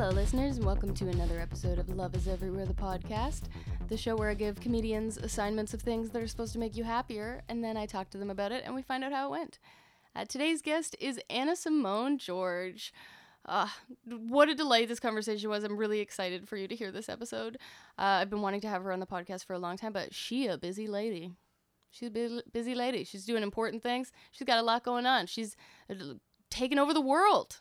Hello, listeners, and welcome to another episode of Love is Everywhere, the podcast, the show where I give comedians assignments of things that are supposed to make you happier, and then I talk to them about it and we find out how it went. Uh, today's guest is Anasimone George. Uh, what a delight this conversation was. I'm really excited for you to hear this episode. Uh, I've been wanting to have her on the podcast for a long time, but she a busy lady. She's a bu- busy lady. She's doing important things. She's got a lot going on. She's uh, taking over the world.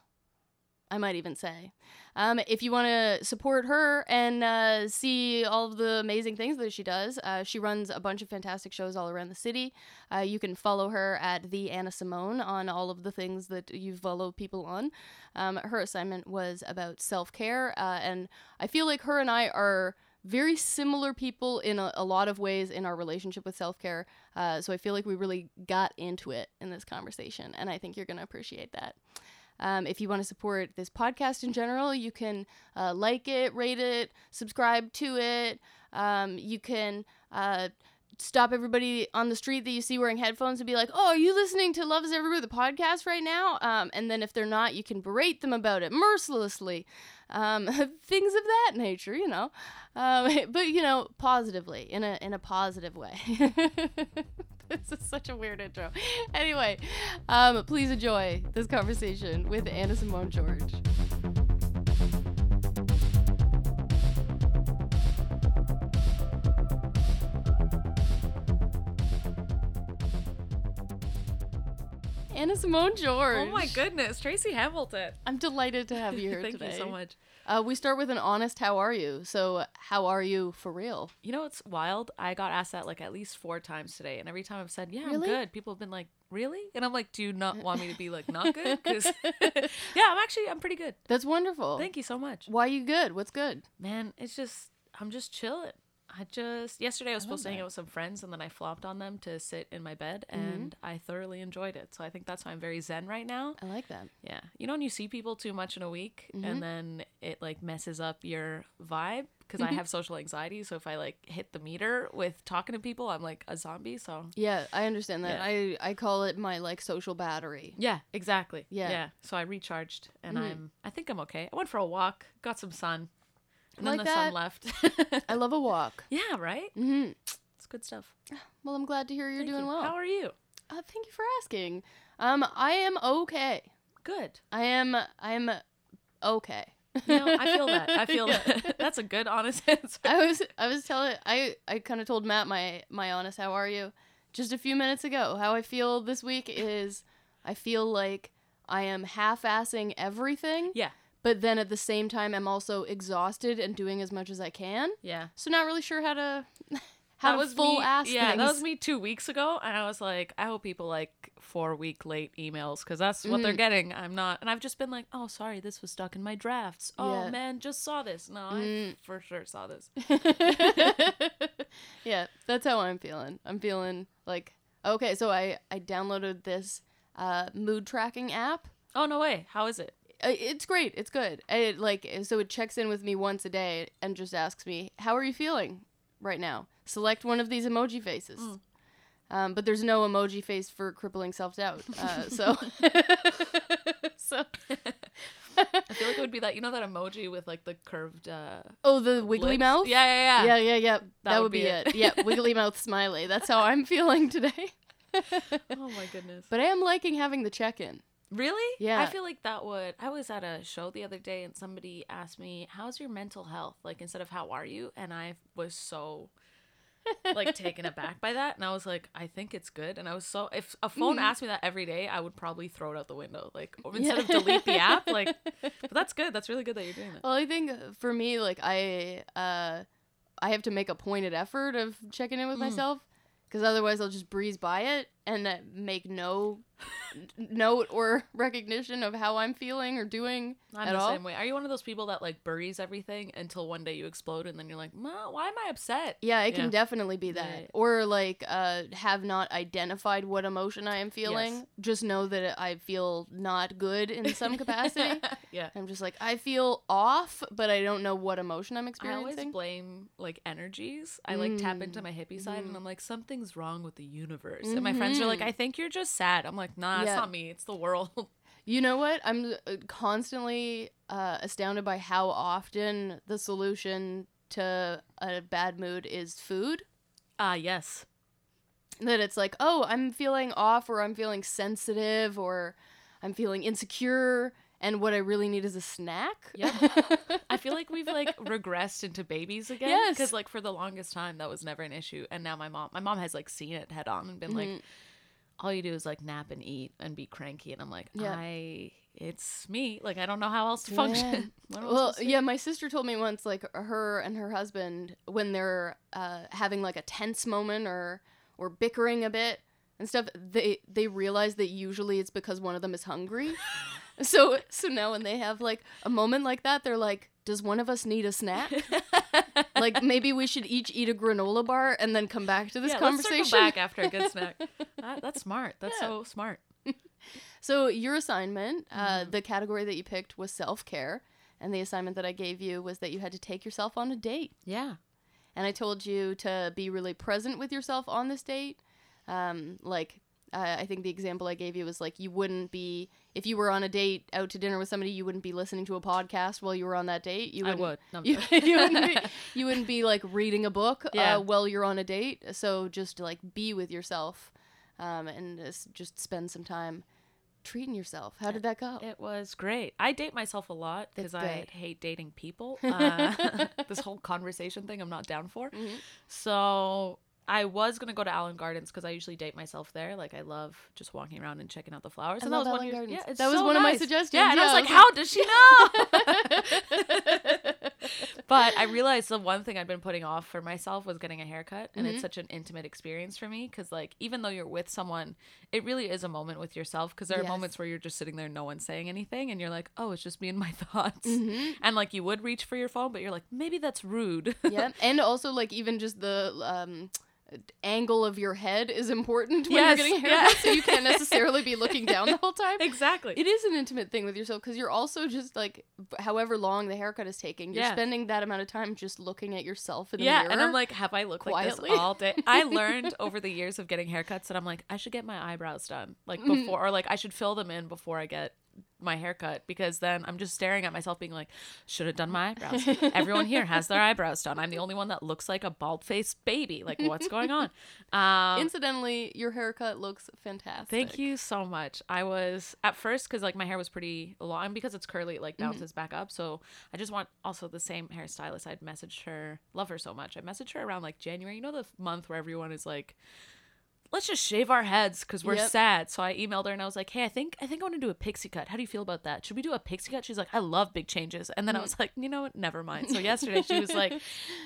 I might even say. Um, if you want to support her and uh, see all of the amazing things that she does, uh, she runs a bunch of fantastic shows all around the city. Uh, you can follow her at the Anasimone on all of the things that you follow people on. Um, her assignment was about self care, uh, and I feel like her and I are very similar people in a, a lot of ways in our relationship with self care. Uh, so I feel like we really got into it in this conversation, and I think you're going to appreciate that. Um, if you want to support this podcast in general, you can uh, like it, rate it, subscribe to it. Um, you can uh, stop everybody on the street that you see wearing headphones and be like, "Oh, are you listening to Love Is Everywhere the podcast right now?" Um, and then if they're not, you can berate them about it mercilessly. Um, things of that nature, you know, um, but you know, positively in a in a positive way. this is such a weird intro. Anyway, um, please enjoy this conversation with Anasimone George. Anasimone George. Oh my goodness, Tracy Hamilton. I'm delighted to have you here Thank today. you so much. Uh, we start with an honest "How are you?" So, how are you for real? You know it's wild? I got asked that like at least four times today, and every time I've said, "Yeah, Really? I'm good," people have been like, "Really?" And I'm like, "Do you not want me to be like not good?" Because yeah, I'm actually I'm pretty good. That's wonderful. Thank you so much, Why you good? What's good? man. It's just I'm just chilling. I just yesterday I was supposed to hang out with some friends, and then I flopped on them to sit in my bed, Mm-hmm. and I thoroughly enjoyed it. So I think that's why I'm very zen right now. I like that. Yeah. You know when you see people too much in a week Mm-hmm. and then it like messes up your vibe because Mm-hmm. I have social anxiety, so if I like hit the meter with talking to people, I'm like a zombie, so Yeah, I understand that. Yeah. I I call it my like social battery. Yeah, exactly. Yeah. Mm-hmm. Yeah. So I recharged and I'm I think I'm okay. I went for a walk, got some sun. And then Like the that. sun left. I love a walk. yeah, right? hmm It's good stuff. Well, I'm glad to hear you're Thank doing you. well. How are you? uh, thank you for asking. Um, I am okay. Good. I am I am okay. You know, I feel that. I feel Yeah. that. That's a good honest answer. I was I was telling I I kind of told Matt my my honest how are you just a few minutes ago. How I feel this week is I feel like I am half-assing everything, Yeah. But then at the same time I'm also exhausted and doing as much as I can. Yeah. So not really sure how to how that to was full me, ass Yeah, things. that was me two weeks ago, and I was like, I hope people like four week late emails because that's what Mm. they're getting. I'm not, and I've just been like, oh, sorry, this was stuck in my drafts. Oh Yeah. Mm. man, just saw this. No, I for sure saw this. yeah, that's how I'm feeling. I'm feeling like okay, so I I downloaded this uh, mood tracking app. Oh no way, how is it? Uh, It's great. It's good. It like so it checks in with me once a day and just asks me, "How are you feeling right now?" Select one of these emoji faces. Um, but there's no emoji face for crippling self doubt. Uh, so, so I feel like it would be that you know that emoji with like the curved. uh oh, the wiggly lips? mouth. Yeah, yeah, yeah. yeah, yeah, yeah. That, would, would be, be it. it. yeah, wiggly mouth smiley. That's how I'm feeling today. Oh my goodness. But I am liking having the check in. Really? Yeah. I feel like that would. I was at a show the other day and somebody asked me, "How's your mental health?" Like instead of "How are you?" and I was so like taken aback by that, and I was like, "I think it's good." And I was so if a phone asked me that every day, I would probably throw it out the window, like instead of delete the app. Like, but that's good. That's really good that you're doing it Well, I think for me, like I, uh, I have to make a pointed effort of checking in with myself, because otherwise I'll just breeze by it and make no note or recognition of how I'm feeling or doing I'm at the all. same way. Are you one of those people that like buries everything until one day you explode and then you're like, Ma, why am I upset? Yeah, it can definitely be that. Yeah. Or like uh have not identified what emotion I am feeling. Yes. Just know that I feel not good in some capacity. yeah. I'm just like I feel off, but I don't know what emotion I'm experiencing. I always blame like energies. I like tap Mm. into my hippie side Mm-hmm. and I'm like, something's wrong with the universe. And my friends are like, I think you're just sad. I'm like, nah, Yeah. it's not me. It's the world. You know what? I'm uh, constantly uh, astounded by how often the solution to a bad mood is food. Ah, yes. That it's like, oh, I'm feeling off, or I'm feeling sensitive, or I'm feeling insecure, and what I really need is a snack. Yep. I feel like we've like regressed into babies again. Yes. Because like for the longest time that was never an issue, and now my mom, my mom has like seen it head on and been like, Mhm. All you do is like nap and eat and be cranky, and I'm like, Yeah. I, it's me. Like I don't know how else to function. Am Well, to yeah, my sister told me once, like her and her husband, when they're uh, having like a tense moment or or bickering a bit and stuff, they they realize that usually it's because one of them is hungry. so so now when they have like a moment like that, they're like, "Does one of us need a snack? like maybe we should each eat a granola bar and then come back to this yeah, conversation." Let's circle back after a good snack. That- that's smart. That's Yeah. so smart. So your assignment, uh, Mhm. the category that you picked was self care, and the assignment that I gave you was that you had to take yourself on a date. Yeah. and I told you to be really present with yourself on this date. Um, like, uh, I think the example I gave you was like you wouldn't be if you were on a date out to dinner with somebody, you wouldn't be listening to a podcast while you were on that date. You I wouldn't, would. No, You, you, wouldn't be, you wouldn't be like reading a book Yeah. uh, while you're on a date. So just like be with yourself, um, and just- just spend some time treating yourself. How did that go? It was great. I date myself a lot because I hate dating people. Uh, this whole conversation thing, I'm not down for. Mhm. So I was gonna go to Allan Gardens because I usually date myself there. Like I love just walking around and checking out the flowers. I and love that was Allan one of your- Gardens. Yeah, That was so one of my suggestions, Yeah, and I was yeah, like, how does she know? but I realized the one thing I'd been putting off for myself was getting a haircut, and Mhm. it's such an intimate experience for me because, like, even though you're with someone, it really is a moment with yourself. Because there are Yes. moments where you're just sitting there, no one's saying anything, and you're like, oh, it's just me and my thoughts. Mhm. And like, you would reach for your phone, but you're like, maybe that's rude. yeah, and also like even just the um, angle of your head is important when Yes, you're getting a yeah. haircut, so you can't necessarily be looking down the whole time. exactly. It is an intimate thing with yourself because you're also just like, however long the haircut is taking, you're Yeah. spending that amount of time just looking at yourself in the yeah, mirror. and I'm like, have I looked quietly. like this all day? I learned over the years of getting haircuts that I'm like, I should get my eyebrows done like Mhm. before, or like I should fill them in before I get my haircut because then I'm just staring at myself, being like, should have done my eyebrows. Everyone here has their eyebrows done. I'm the only one that looks like a bald faced baby. Like, what's going on? Um, Incidentally, your haircut looks fantastic. Thank you so much. I was at first because like my hair was pretty long because it's curly, it like Mm-hmm. bounces back up. So I just want also the same hairstylist. I'd messaged her, love her so much. I messaged her around like January. You know the month where everyone is like, let's just shave our heads because we're Yep. sad. So I emailed her and I was like, hey, I think I think I want to do a pixie cut. How do you feel about that? Should we do a pixie cut? She's like, I love big changes. And then Mm. I was like, you know what? Never mind. So yesterday she was like,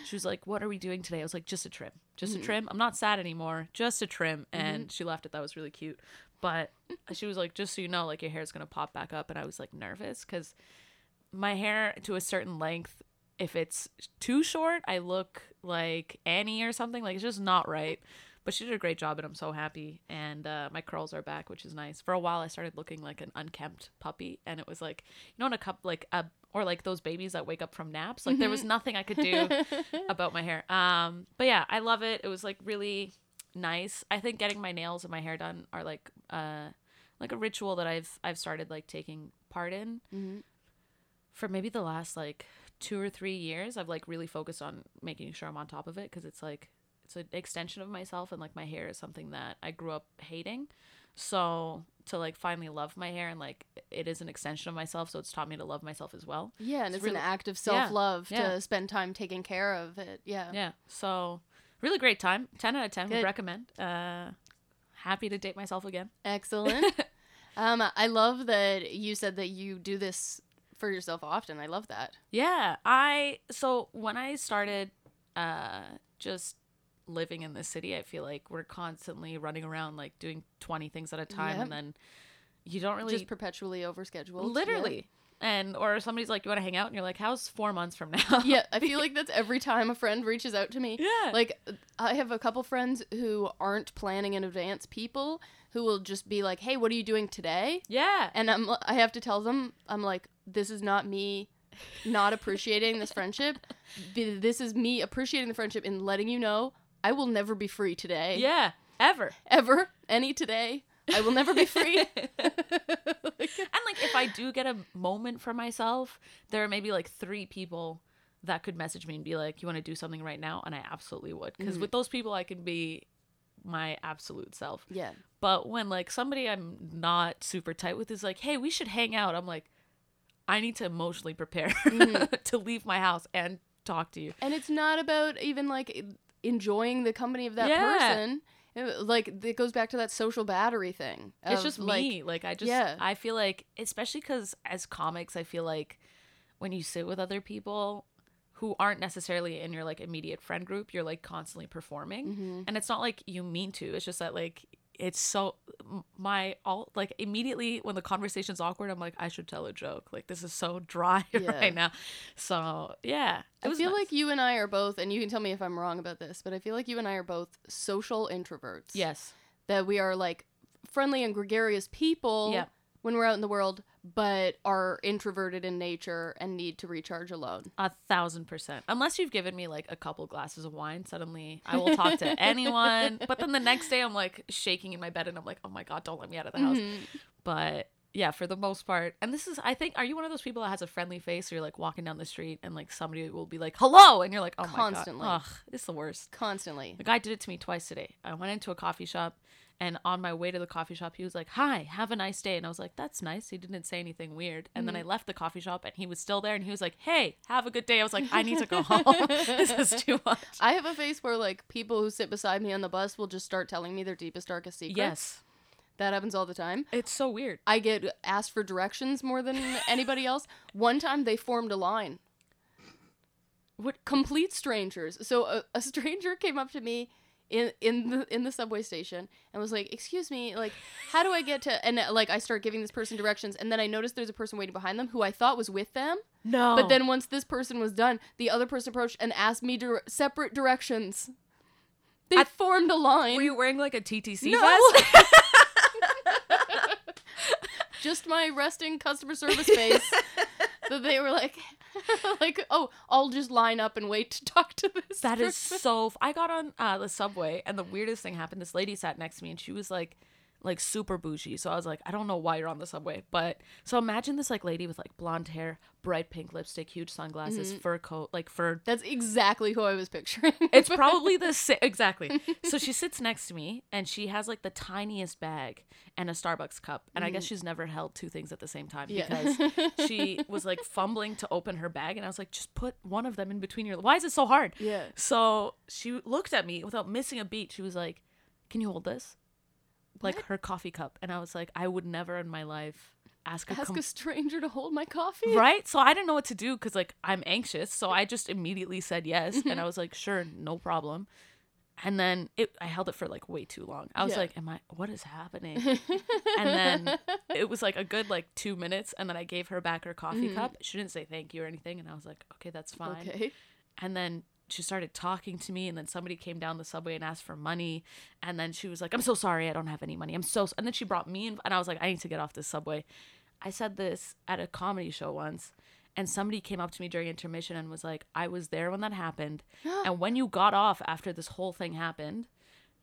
she was like, what are we doing today? I was like, just a trim, just Mm-hmm. a trim. I'm not sad anymore, just a trim. And she laughed at that. Was really cute. But she was like, just so you know, like your hair's gonna pop back up. And I was like nervous because my hair to a certain length, if it's too short, I look like Annie or something. Like it's just not right. But she did a great job, and I'm so happy. And uh, my curls are back, which is nice. For a while, I started looking like an unkempt puppy, and it was like, you know, in a cup, like a or like those babies that wake up from naps. Like there was nothing I could do about my hair. Um, but yeah, I love it. It was like really nice. I think getting my nails and my hair done are like uh like a ritual that I've I've started like taking part in Mhm. for maybe the last like two or three years. I've like really focused on making sure I'm on top of it because it's like it's an extension of myself and like my hair is something that I grew up hating. So to like finally love my hair and like it is an extension of myself, so it's taught me to love myself as well. Yeah, and It's it's, really- an act of self love yeah. to spend time taking care of it. Yeah. Yeah. So really great time. Ten out of ten Good. would recommend. Uh happy to date myself again. Excellent. um, I love that you said that you do this for yourself often. I love that. Yeah. I so when I started uh just living in the city, I feel like we're constantly running around like doing twenty things at a time Yep. and then you don't really Just perpetually overscheduled. literally. And or somebody's like, You wanna hang out? And you're like, How's four months from now? Yeah. yeah, I feel like that's every time a friend reaches out to me. Yeah. Like I have a couple friends who aren't planning in advance people who will just be like, "Hey, what are you doing today?" yeah. And I'm I have to tell them I'm like, "This is not me not appreciating this friendship. This is me appreciating the friendship and letting you know I will never be free today. Yeah. Ever. Ever. Any today. I will never be free. and like if I do get a moment for myself, there are maybe like three people that could message me and be like, "You want to do something right now?" And I absolutely would, because with mm. those people, I can be my absolute self. yeah. But when like somebody I'm not super tight with is like, "Hey, we should hang out," I'm like, I need to emotionally prepare mm-hmm. to leave my house and talk to you. And it's not about even like enjoying the company of that Yeah. person. Like it goes back to that social battery thing. it's just like, me like i just yeah. i feel like especially because as comics i feel like when you sit with other people who aren't necessarily in your like immediate friend group you're like constantly performing Mm-hmm. and it's not like you mean to it's just that like it's so my all like immediately when the conversation's awkward i'm like i should tell a joke like this is so dry Yeah. right now so yeah I feel nice. like you and I are both, and you can tell me if I'm wrong about this, but I feel like you and I are both social introverts. yes That we are like friendly and gregarious people Yeah. When we're out in the world, but are introverted in nature and need to recharge alone. A thousand percent. Unless you've given me like a couple glasses of wine, suddenly I will talk to anyone. But then the next day I'm like shaking in my bed and I'm like, oh my God, don't let me out of the house. Mm-hmm. But yeah, for the most part. And this is, I think, are you one of those people that has a friendly face? Or you're like walking down the street and like somebody will be like, hello. And you're like, oh Constantly. my God. Ugh, it's the worst. Constantly. The guy did it to me twice today. I went into a coffee shop and on my way to the coffee shop, he was like, Hi, have a nice day. And I was like, That's nice. He didn't say anything weird. And then I mm-hmm. left the coffee shop and he was still there and he was like, Hey, have a good day. I was like, I need to go home. this is too much. I have a face where like people who sit beside me on the bus will just start telling me their deepest, darkest secrets. Yes. That happens all the time. It's so weird. I get asked for directions more than anybody else. One time they formed a line. What Complete strangers. So a, a stranger came up to me in in the in the subway station and was like, "Excuse me, like how do I get to?" And uh, like I start giving this person directions, and then I noticed there's a person waiting behind them who I thought was with them. No. But then once this person was done, the other person approached and asked me dir- separate directions. They I- formed a line. were you wearing like a TTC No. vest? just my resting customer service face that they were like like oh i'll just line up and wait to talk to this That is person." so. F- I got on uh, the subway, and the weirdest thing happened. This lady sat next to me, and she was like, like super bougie. So I was like, I don't know why you're on the subway, but so imagine this like lady with like blonde hair, bright pink lipstick, huge sunglasses, mm-hmm. fur coat, like fur. that's exactly who i was picturing It's probably the same. Exactly. So she sits next to me, and she has like the tiniest bag and a Starbucks cup, and I guess mm. she's never held two things at the same time Yeah. because she was like fumbling to open her bag, and I was like, just put one of them in between your. Why is it so hard? Yeah. So she looked at me without missing a beat. She was like, "Can you hold this?" Like What? her coffee cup, and I was like, "I would never in my life ask a ask com- a stranger to hold my coffee right." So I didn't know what to do because like I'm anxious, so I just immediately said yes, and I was like, "Sure, no problem." And then it, I held it for like way too long. I was Yeah. like, "Am I? What is happening?" and then it was like a good like two minutes, and then I gave her back her coffee mm. cup. She didn't say thank you or anything, and I was like, "Okay, that's fine." okay and then she started talking to me and then somebody came down the subway and asked for money and then she was like i'm so sorry i don't have any money i'm so and then she brought me in and i was like i need to get off this subway. I said this at a comedy show once and somebody came up to me during intermission and was like i was there when that happened and when you got off after this whole thing happened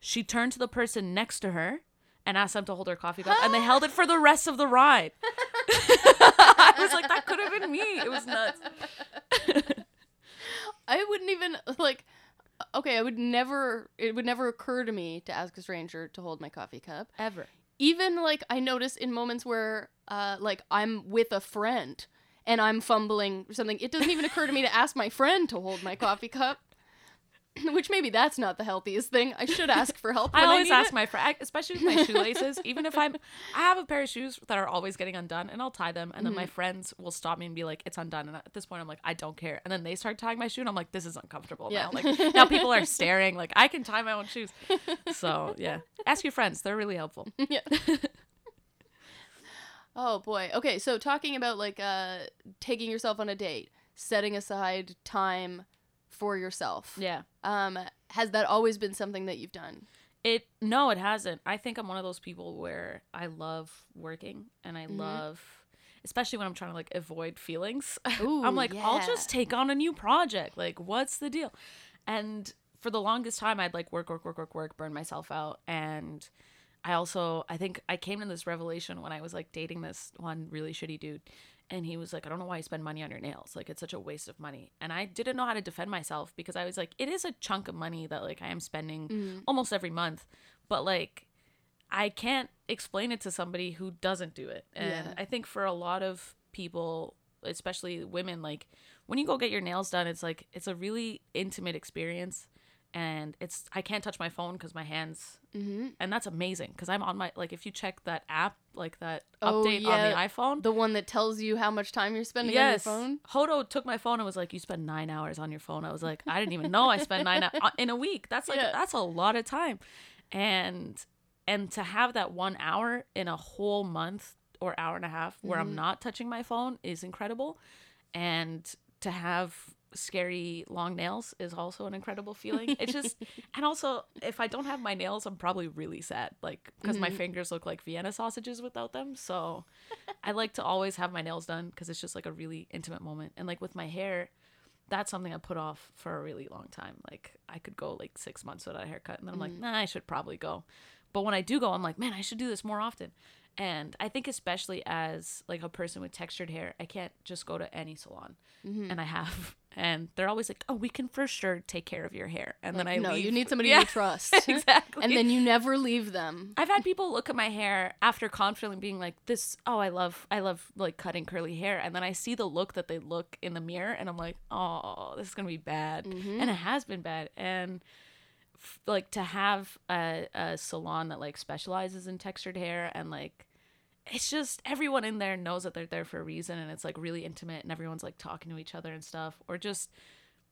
she turned to the person next to her and asked them to hold her coffee cup and they held it for the rest of the ride. I was like that could have been me it was nuts i wouldn't even like okay i would never it would never occur to me to ask a stranger to hold my coffee cup ever even like I notice in moments where uh like I'm with a friend and I'm fumbling or something, it doesn't even occur to me to ask my friend to hold my coffee cup. Which maybe that's not the healthiest thing. I should ask for help. I always need ask it. my friend, especially with my shoelaces. even if I'm, I have a pair of shoes that are always getting undone, and I'll tie them, and then Mm-hmm. my friends will stop me and be like, "It's undone." And at this point, I'm like, "I don't care." And then they start tying my shoe, and I'm like, "This is uncomfortable Yeah. now." Like now, people are staring. Like I can tie my own shoes. So yeah, ask your friends; they're really helpful. yeah. oh boy. Okay, so talking about like uh taking yourself on a date, setting aside time for yourself. Yeah. Um has that always been something that you've done? It no, it hasn't. I think I'm one of those people where I love working and I love especially when I'm trying to like avoid feelings. Ooh, I'm like, I'll just take on a new project. Like, what's the deal? And for the longest time I'd like work, work, work, work, work, burn myself out. And I also I think I came to this revelation when I was like dating this one really shitty dude and he was like, I don't know why you spend money on your nails. Like it's such a waste of money. And I didn't know how to defend myself because I was like, it is a chunk of money that like I am spending Mhm. almost every month. But like I can't explain it to somebody who doesn't do it. And Yeah. I think for a lot of people, especially women, like when you go get your nails done, it's like it's a really intimate experience. And it's I can't touch my phone because my hands Mm-hmm. and that's amazing because I'm on my like if you check that app like that Oh, update on the iPhone. The one that tells you how much time you're spending yes, on your phone. Hodo took my phone and was like, "You spend nine hours on your phone." I was like, "I didn't even know I spent nine hou- in a week. That's like Yeah. that's a lot of time," and and to have that one hour in a whole month or hour and a half where Mhm. I'm not touching my phone is incredible, and to have scary long nails is also an incredible feeling. It's just and also if I don't have my nails, I'm probably really sad, like because my Mhm. fingers look like Vienna sausages without them. So I like to always have my nails done because it's just like a really intimate moment. And like with my hair, that's something I put off for a really long time. Like I could go like six months without a haircut, and then I'm like, Mhm. nah, I should probably go. But when I do go, I'm like, man, I should do this more often. And I think especially as like a person with textured hair, I can't just go to any salon, Mm-hmm. and I have, and they're always like, oh, we can for sure take care of your hair, and then I no, leave. you need somebody Yeah, you trust, exactly. and then you never leave them. I've had people look at my hair after confidently being like, "This, oh, I love, I love like cutting curly hair," and then I see the look that they look in the mirror, and I'm like, "Oh, this is gonna be bad," Mhm. and it has been bad. And f- like to have a, a salon that like specializes in textured hair and like it's just everyone in there knows that they're there for a reason and it's like really intimate and everyone's like talking to each other and stuff or just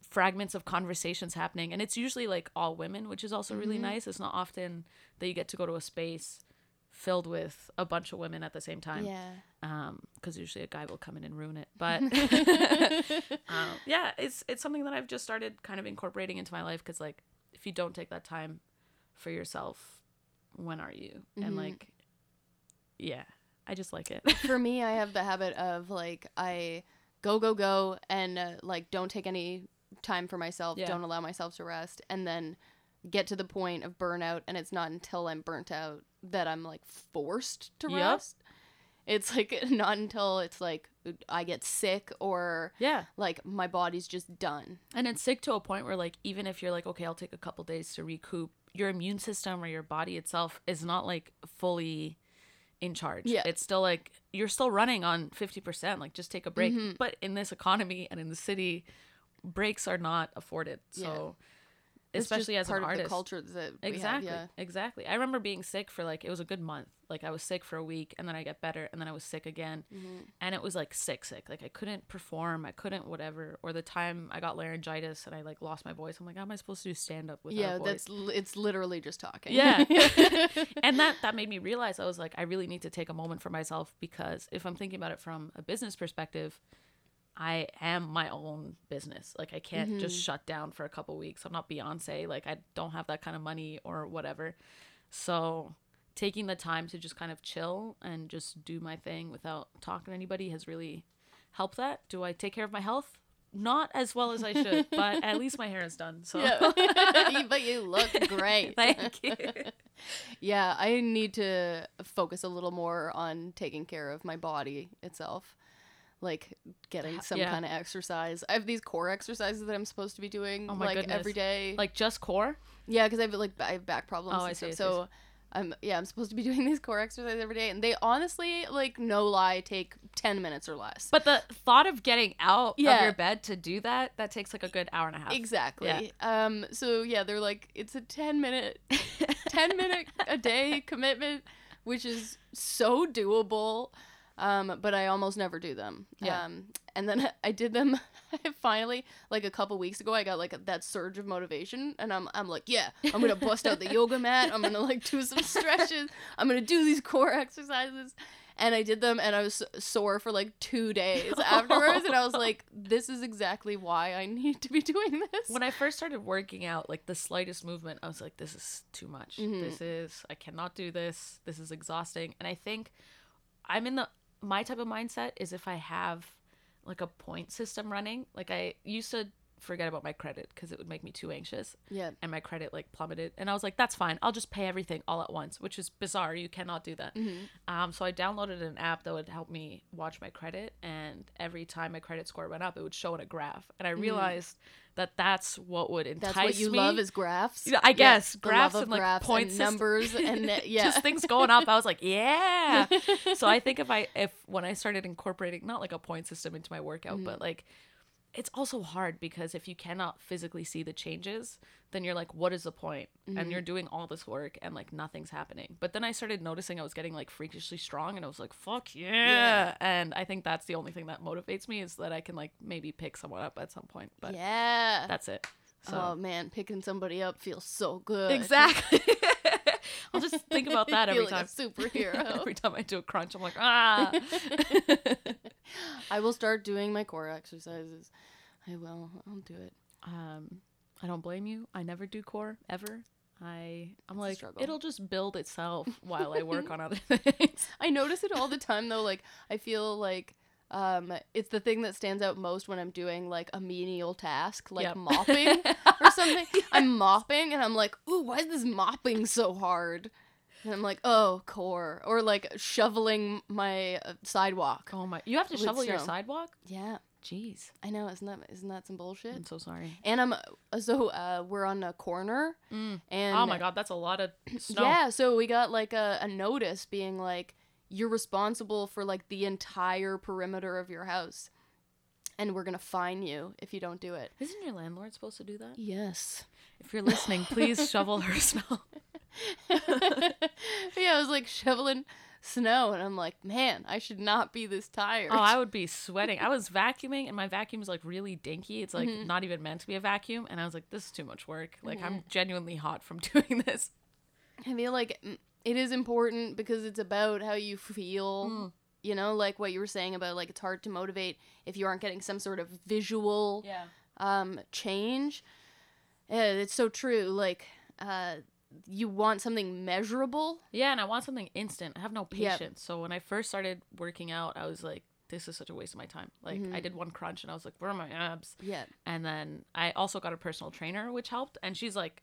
fragments of conversations happening and it's usually like all women which is also really Mhm. nice it's not often that you get to go to a space filled with a bunch of women at the same time Yeah. um because usually a guy will come in and ruin it but um, yeah it's it's something that i've just started kind of incorporating into my life because like if you don't take that time for yourself when are you and Mhm. like yeah i just like it For me, I have the habit of like I go go go and uh, like don't take any time for myself. Yeah. Don't allow myself to rest, and then get to the point of burnout. And it's not until I'm burnt out that I'm like forced to Yep. rest. It's like not until it's like I get sick or yeah like my body's just done. and it's sick to a point where like even if you're like okay i'll take a couple days to recoup your immune system or your body itself is not like fully in charge Yeah. it's still like you're still running on 50% like just take a break Mhm. but in this economy and in the city breaks are not afforded so just especially as part an of artist the culture that we have, exactly yeah. exactly i remember being sick for like it was a good month like i was sick for a week and then i get better and then i was sick again Mhm. and it was like sick sick like i couldn't perform i couldn't whatever or the time i got laryngitis and i like lost my voice i'm like how am i supposed to do stand up without Yeah, that's it's literally just talking. Yeah. and that that made me realize i was like i really need to take a moment for myself because if i'm thinking about it from a business perspective i am my own business like i can't just Mhm. shut down for a couple weeks i'm not beyonce like i don't have that kind of money or whatever so taking the time to just kind of chill and just do my thing without talking to anybody has really helped that do i take care of my health not as well as i should but at least my hair is done so Yeah. but you look great. thank you Yeah, I need to focus a little more on taking care of my body itself. Like getting some Yeah. kind of exercise. I have these core exercises that I'm supposed to be doing Oh like goodness. every day. like just core yeah, because I have like I have back problems Oh, and I see, stuff. I see, So I'm yeah, I'm supposed to be doing these core exercises every day and they honestly like no lie take 10 minutes or less. But the thought of getting out of your bed to do that, that takes like a good hour and a half. Exactly. Um so yeah, they're like it's a 10 minute 10 minute a day commitment which is so doable. Um but I almost never do them. Yeah. Um and then I did them finally like a couple weeks ago I got like that surge of motivation and I'm I'm like, yeah, I'm going to bust out the yoga mat. I'm going to like do some stretches. I'm going to do these core exercises. And I did them and I was sore for like 2 days afterwards and I was like this is exactly why I need to be doing this. When I first started working out, like the slightest movement, I was like, this is too much. Mhm. This is, I cannot do this. This is exhausting. And I think I'm in the, my type of mindset is if I have like a point system running, like I used to forget about my credit because it would make me too anxious Yeah. and my credit like plummeted and i was like that's fine i'll just pay everything all at once which is bizarre you cannot do that um, so i downloaded an app that would help me watch my credit and every time my credit score went up it would show in a graph and i realized that that's what would entice That's what you me love is graphs. Yeah, I guess graphs and like graphs point and numbers and yeah. just things going up. I was like, yeah. so I think if I if when I started incorporating not like a point system into my workout, Mm-hmm. but like it's also hard because if you cannot physically see the changes, then you're like, what is the point? And Mm-hmm. you're doing all this work and like nothing's happening. But then I started noticing I was getting like freakishly strong and I was like, fuck yeah. Yeah. And I think that's the only thing that motivates me is that I can like maybe pick someone up at some point. But yeah. that's it. So Oh man, picking somebody up feels so good. Exactly. I'll just think about that every like time. a superhero. every time I do a crunch, I'm like, ah. I will start doing my core exercises. I will. I'll do it. um, I don't blame you. I never do core ever. I I'm a like it'll just build itself while I work on other things. I notice it all the time though. Like I feel like um it's the thing that stands out most when I'm doing like a menial task, like Yep. mopping or something. I'm mopping and I'm like, ooh, why is this mopping so hard? And I'm like, oh, core. Or like shoveling my uh, sidewalk. Oh my! You have to With shovel your snow. sidewalk. Yeah, Jeez, I know. Isn't that isn't that some bullshit? I'm so sorry. And I'm uh, so uh, we're on a corner, Mm. and oh my god, that's a lot of snow. Yeah, so we got like a, a notice being like, you're responsible for like the entire perimeter of your house. And we're gonna fine you if you don't do it. Isn't your landlord supposed to do that? Yes. If you're listening, please shovel her snow. yeah, I was like shoveling snow and I'm like, man, I should not be this tired. Oh, I would be sweating. I was vacuuming and my vacuum is like really dinky. It's Mm-hmm. like not even meant to be a vacuum. And I was like, this is too much work. Like I'm genuinely hot from doing this. I feel like mm, it is important because it's about how you feel. Mm. You know, like what you were saying about like it's hard to motivate if you aren't getting some sort of visual Yeah. um change it's so true like uh you want something measurable Yeah, and I want something instant. I have no Yep. patience. So when I first started working out, I was like, this is such a waste of my time. Like Mm-hmm. I did one crunch and I was like, where are my abs? yeah And then I also got a personal trainer, which helped. And she's like,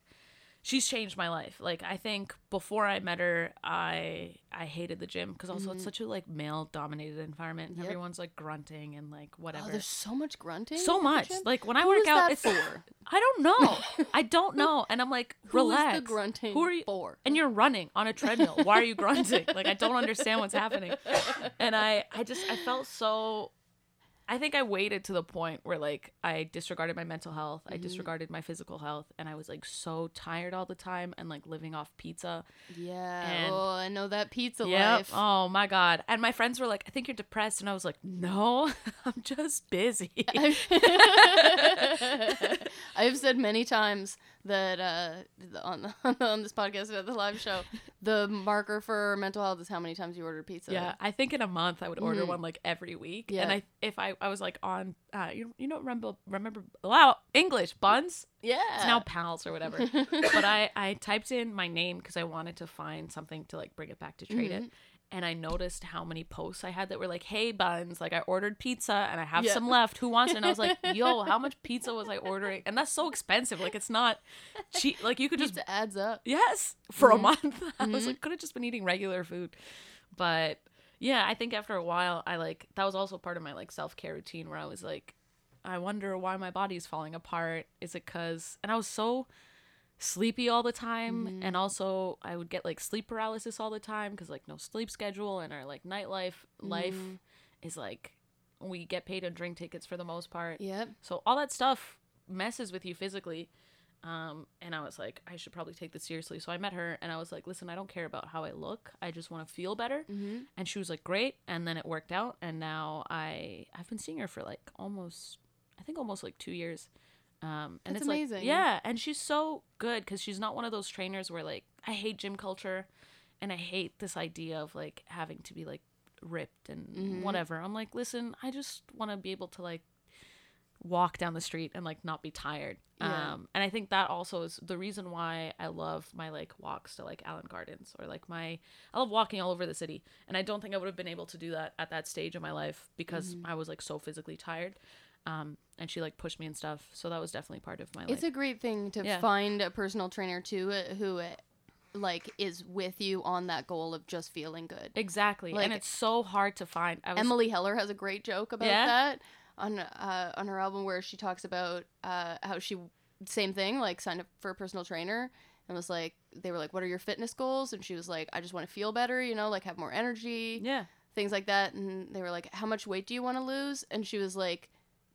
she's changed my life. Like I think before I met her, I I hated the gym because also it's such a like male dominated environment. Mm-hmm. Yep. Everyone's like grunting and like whatever. oh there's so much grunting so much. Like when I Who work is out, it's for I don't know. I don't know. And I'm like, Who is relax. the grunting Who are you? for And you're running on a treadmill. Why are you grunting? Like I don't understand what's happening. And I, I just, I felt so. I think I waited to the point where like I disregarded my mental health, I mm-hmm. disregarded my physical health, and I was like so tired all the time and like living off pizza. yeah And- oh i know that pizza Yep. life Oh my god. And my friends were like, "I think you're depressed," and I was like, "No, I'm just busy." I've said many times that uh, on on this podcast at the live show, the marker for mental health is how many times you order pizza. Yeah, I think in a month I would order one like every week. Mm-hmm. Yeah. And I if I, I was like on uh you you know remember remember wow English buns yeah. it's now pals or whatever. but I I typed in my name because I wanted to find something to like bring it back to trade Mm-hmm. it. And I noticed how many posts I had that were like, "Hey Bunz, like I ordered pizza and I have Yeah. some left. Who wants it?" And I was like, "Yo, how much pizza was I ordering?" And that's so expensive. Like it's not cheap. Like you could just pizza adds up. Yes, for Mm-hmm. a month. I was like, could have just been eating regular food. But yeah, I think after a while, I like that was also part of my like self care routine where I was like, I wonder why my body's falling apart. Is it because, and I was so sleepy all the time. Mm-hmm. And also, I would get like sleep paralysis all the time because like no sleep schedule and our like nightlife life Mm-hmm. is like we get paid on drink tickets for the most part. Yep. So all that stuff messes with you physically. Um, and I was like, I should probably take this seriously. So I met her and I was like, listen, I don't care about how I look. I just want to feel better. Mm-hmm. And she was like, great. And then it worked out. And now I, I've been seeing her for like almost, I think almost like two years. Um, and That's it's like- amazing. yeah. And she's so good because she's not one of those trainers where like, I hate gym culture and I hate this idea of like having to be like ripped and Mm-hmm. whatever. I'm like, listen, I just want to be able to like walk down the street and like not be tired. Yeah. Um, and I think that also is the reason why I love my like walks to like Allan Gardens or like my I love walking all over the city. And I don't think I would have been able to do that at that stage of my life because Mm-hmm. I was like so physically tired. Um, and she like pushed me and stuff. So that was definitely part of my life. It's a great thing to Yeah. find a personal trainer too uh, who uh, like is with you on that goal of just feeling good. exactly. like- and it's so hard to find. Was, Emily Heller has a great joke about Yeah? that on uh, on her album where she talks about uh, how she same thing like signed up for a personal trainer and was like they were like what are your fitness goals and she was like I just want to feel better you know like have more energy Yeah. things like that and they were like how much weight do you want to lose and she was like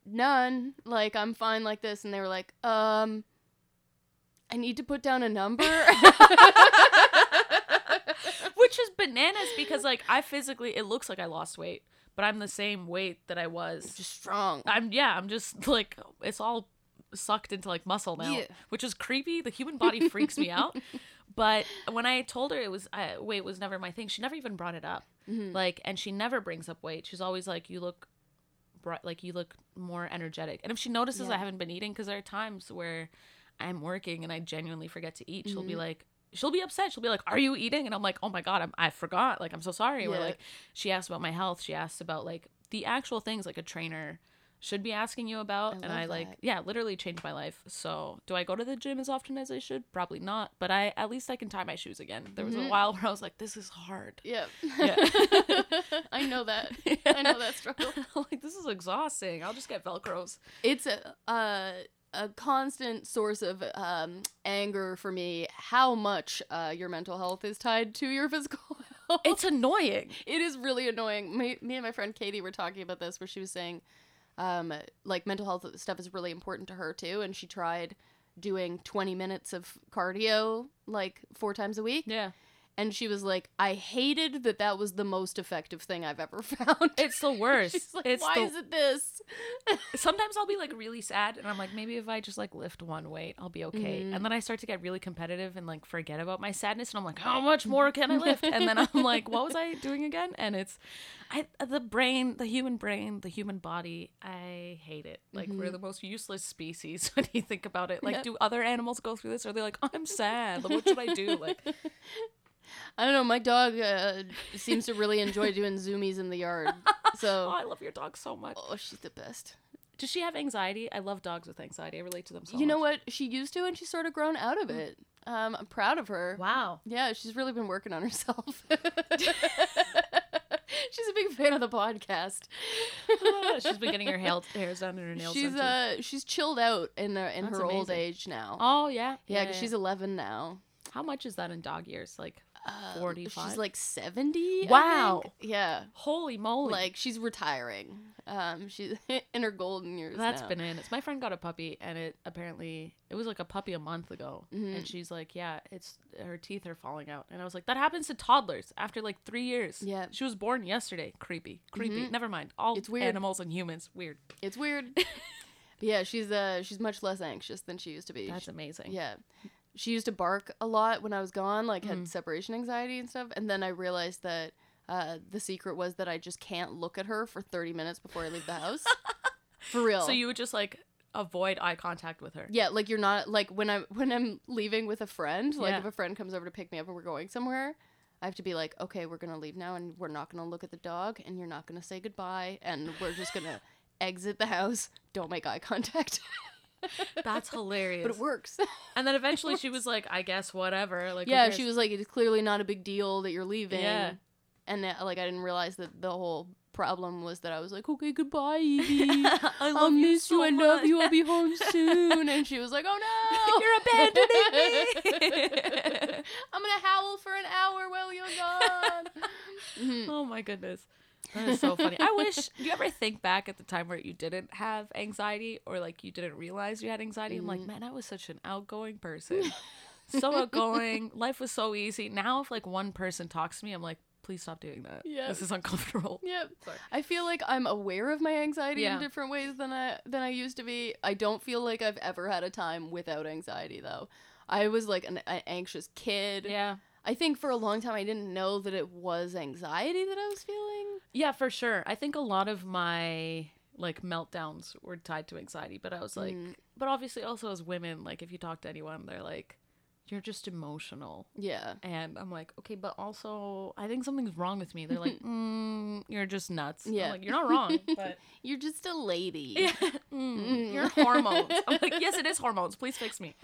none like I'm fine like this and they were like um I need to put down a number Which is bananas because like I physically it looks like I lost weight, but I'm the same weight that I was. just strong I'm yeah, I'm just like it's all sucked into like muscle now, Yeah. which is creepy. The human body freaks me out. But when I told her it was uh, weight was never my thing, she never even brought it up. Mhm. Like, and she never brings up weight. She's always like, "You look, bright, like you look more energetic." And if she notices Yeah. I haven't been eating, because there are times where I'm working and I genuinely forget to eat, she'll be Mhm. like. She'll be upset. She'll be like, "Are you eating?" And I'm like, "Oh my god, I'm, I forgot. Like, I'm so sorry." Or Yeah. like, she asked about my health. She asked about like the actual things like a trainer should be asking you about. I and I like, that. yeah, literally changed my life. So, do I go to the gym as often as I should? Probably not. But I at least I can tie my shoes again. There was Mhm. a while where I was like, "This is hard." yeah Yeah. I know that I know that struggle like this is exhausting. I'll just get velcros. it's a uh, a constant source of um, anger for me how much uh, your mental health is tied to your physical health. It's annoying. it is really annoying. Me, me and my friend Katie were talking about this where she was saying um, like mental health stuff is really important to her too and she tried doing 20 minutes of cardio like four times a week Yeah. And she was like i hated that that was the most effective thing i've ever found It's the worst. Like, it's why the, is it this sometimes I'll be like really sad and I'm like maybe if I just like lift one weight I'll be okay. Mhm. And then I start to get really competitive and like forget about my sadness and I'm like how much more can I lift? and then I'm like what was I doing again? And it's I the brain, the human brain, the human body, I hate it. Like we're the most useless species when you think about it. Like Yep. do other animals go through this? Or are they like I'm sad. What should I do? Like I don't know. My dog uh, seems to really enjoy doing zoomies in the yard. oh, So, I love your dog so much. oh, she's the best. Does she have anxiety? I love dogs with anxiety. I relate to them so you know what? She used to, and she's sort of grown out of it. Um, I'm proud of her. Wow. Yeah, she's really been working on herself. she's a big fan of the podcast. She's been getting her hair, hairs done and her nails she's done uh she's chilled out in uh, in That's her old age now. oh yeah, yeah, because she's 11 now. How much is that in dog years? Like, 45? She's like 70. I Wow. Yeah. holy moly! Like she's retiring. Um, she's in her golden years. that's now. bananas. My friend got a puppy, and it apparently it was like a puppy a month ago, Mhm. and she's like, "Yeah, it's her teeth are falling out," and I was like, "That happens to toddlers after like three years." Yeah. she was born yesterday. Creepy, creepy. Mhm. Never mind. All It's weird. animals and humans weird. It's weird. Yeah, she's uh she's much less anxious than she used to be. That's She- amazing. yeah. She used to bark a lot when I was gone, like had Mm. separation anxiety and stuff. And then I realized that uh, the secret was that I just can't look at her for 30 minutes before I leave the house. for real. So you would just like avoid eye contact with her. Yeah, like you're not like when I'm when I'm leaving with a friend, like Yeah. if a friend comes over to pick me up and we're going somewhere, I have to be like, okay, we're gonna leave now, and we're not gonna look at the dog, and you're not gonna say goodbye, and we're just gonna exit the house. Don't make eye contact. That's hilarious. but it works. And then eventually she was like, I guess whatever. Like yeah, she was like, it's clearly not a big deal that you're leaving. Yeah. and uh, like I didn't realize that the whole problem was that I was like, okay, goodbye, Evie. I I'll love you miss you. I love you. I'll be home soon. And she was like, oh no, You're abandoning me. I'm gonna howl for an hour while you're gone. Mhm. oh my goodness. That is so funny. I wish. Do you ever think back at the time where you didn't have anxiety or like you didn't realize you had anxiety? I'm like, Mhm. man, I was such an outgoing person. so outgoing. Life was so easy. Now, if like one person talks to me, I'm like, please stop doing that. Yeah. This is uncomfortable. Yep. Sorry. I feel like I'm aware of my anxiety Yeah. in different ways than I than I used to be. I don't feel like I've ever had a time without anxiety though. I was like an, an anxious kid. Yeah. I think for a long time I didn't know that it was anxiety that I was feeling. Yeah, for sure. I think a lot of my like meltdowns were tied to anxiety, but I was like, Mm. but obviously also as women, like if you talk to anyone, they're like, you're just emotional. Yeah. And I'm like, okay, but also I think something's wrong with me. They're like, mm, you're just nuts. I'm Yeah. like, you're not wrong, but You're just a lady. yeah, mm, you're hormones. I'm like, yes, it is hormones. Please fix me.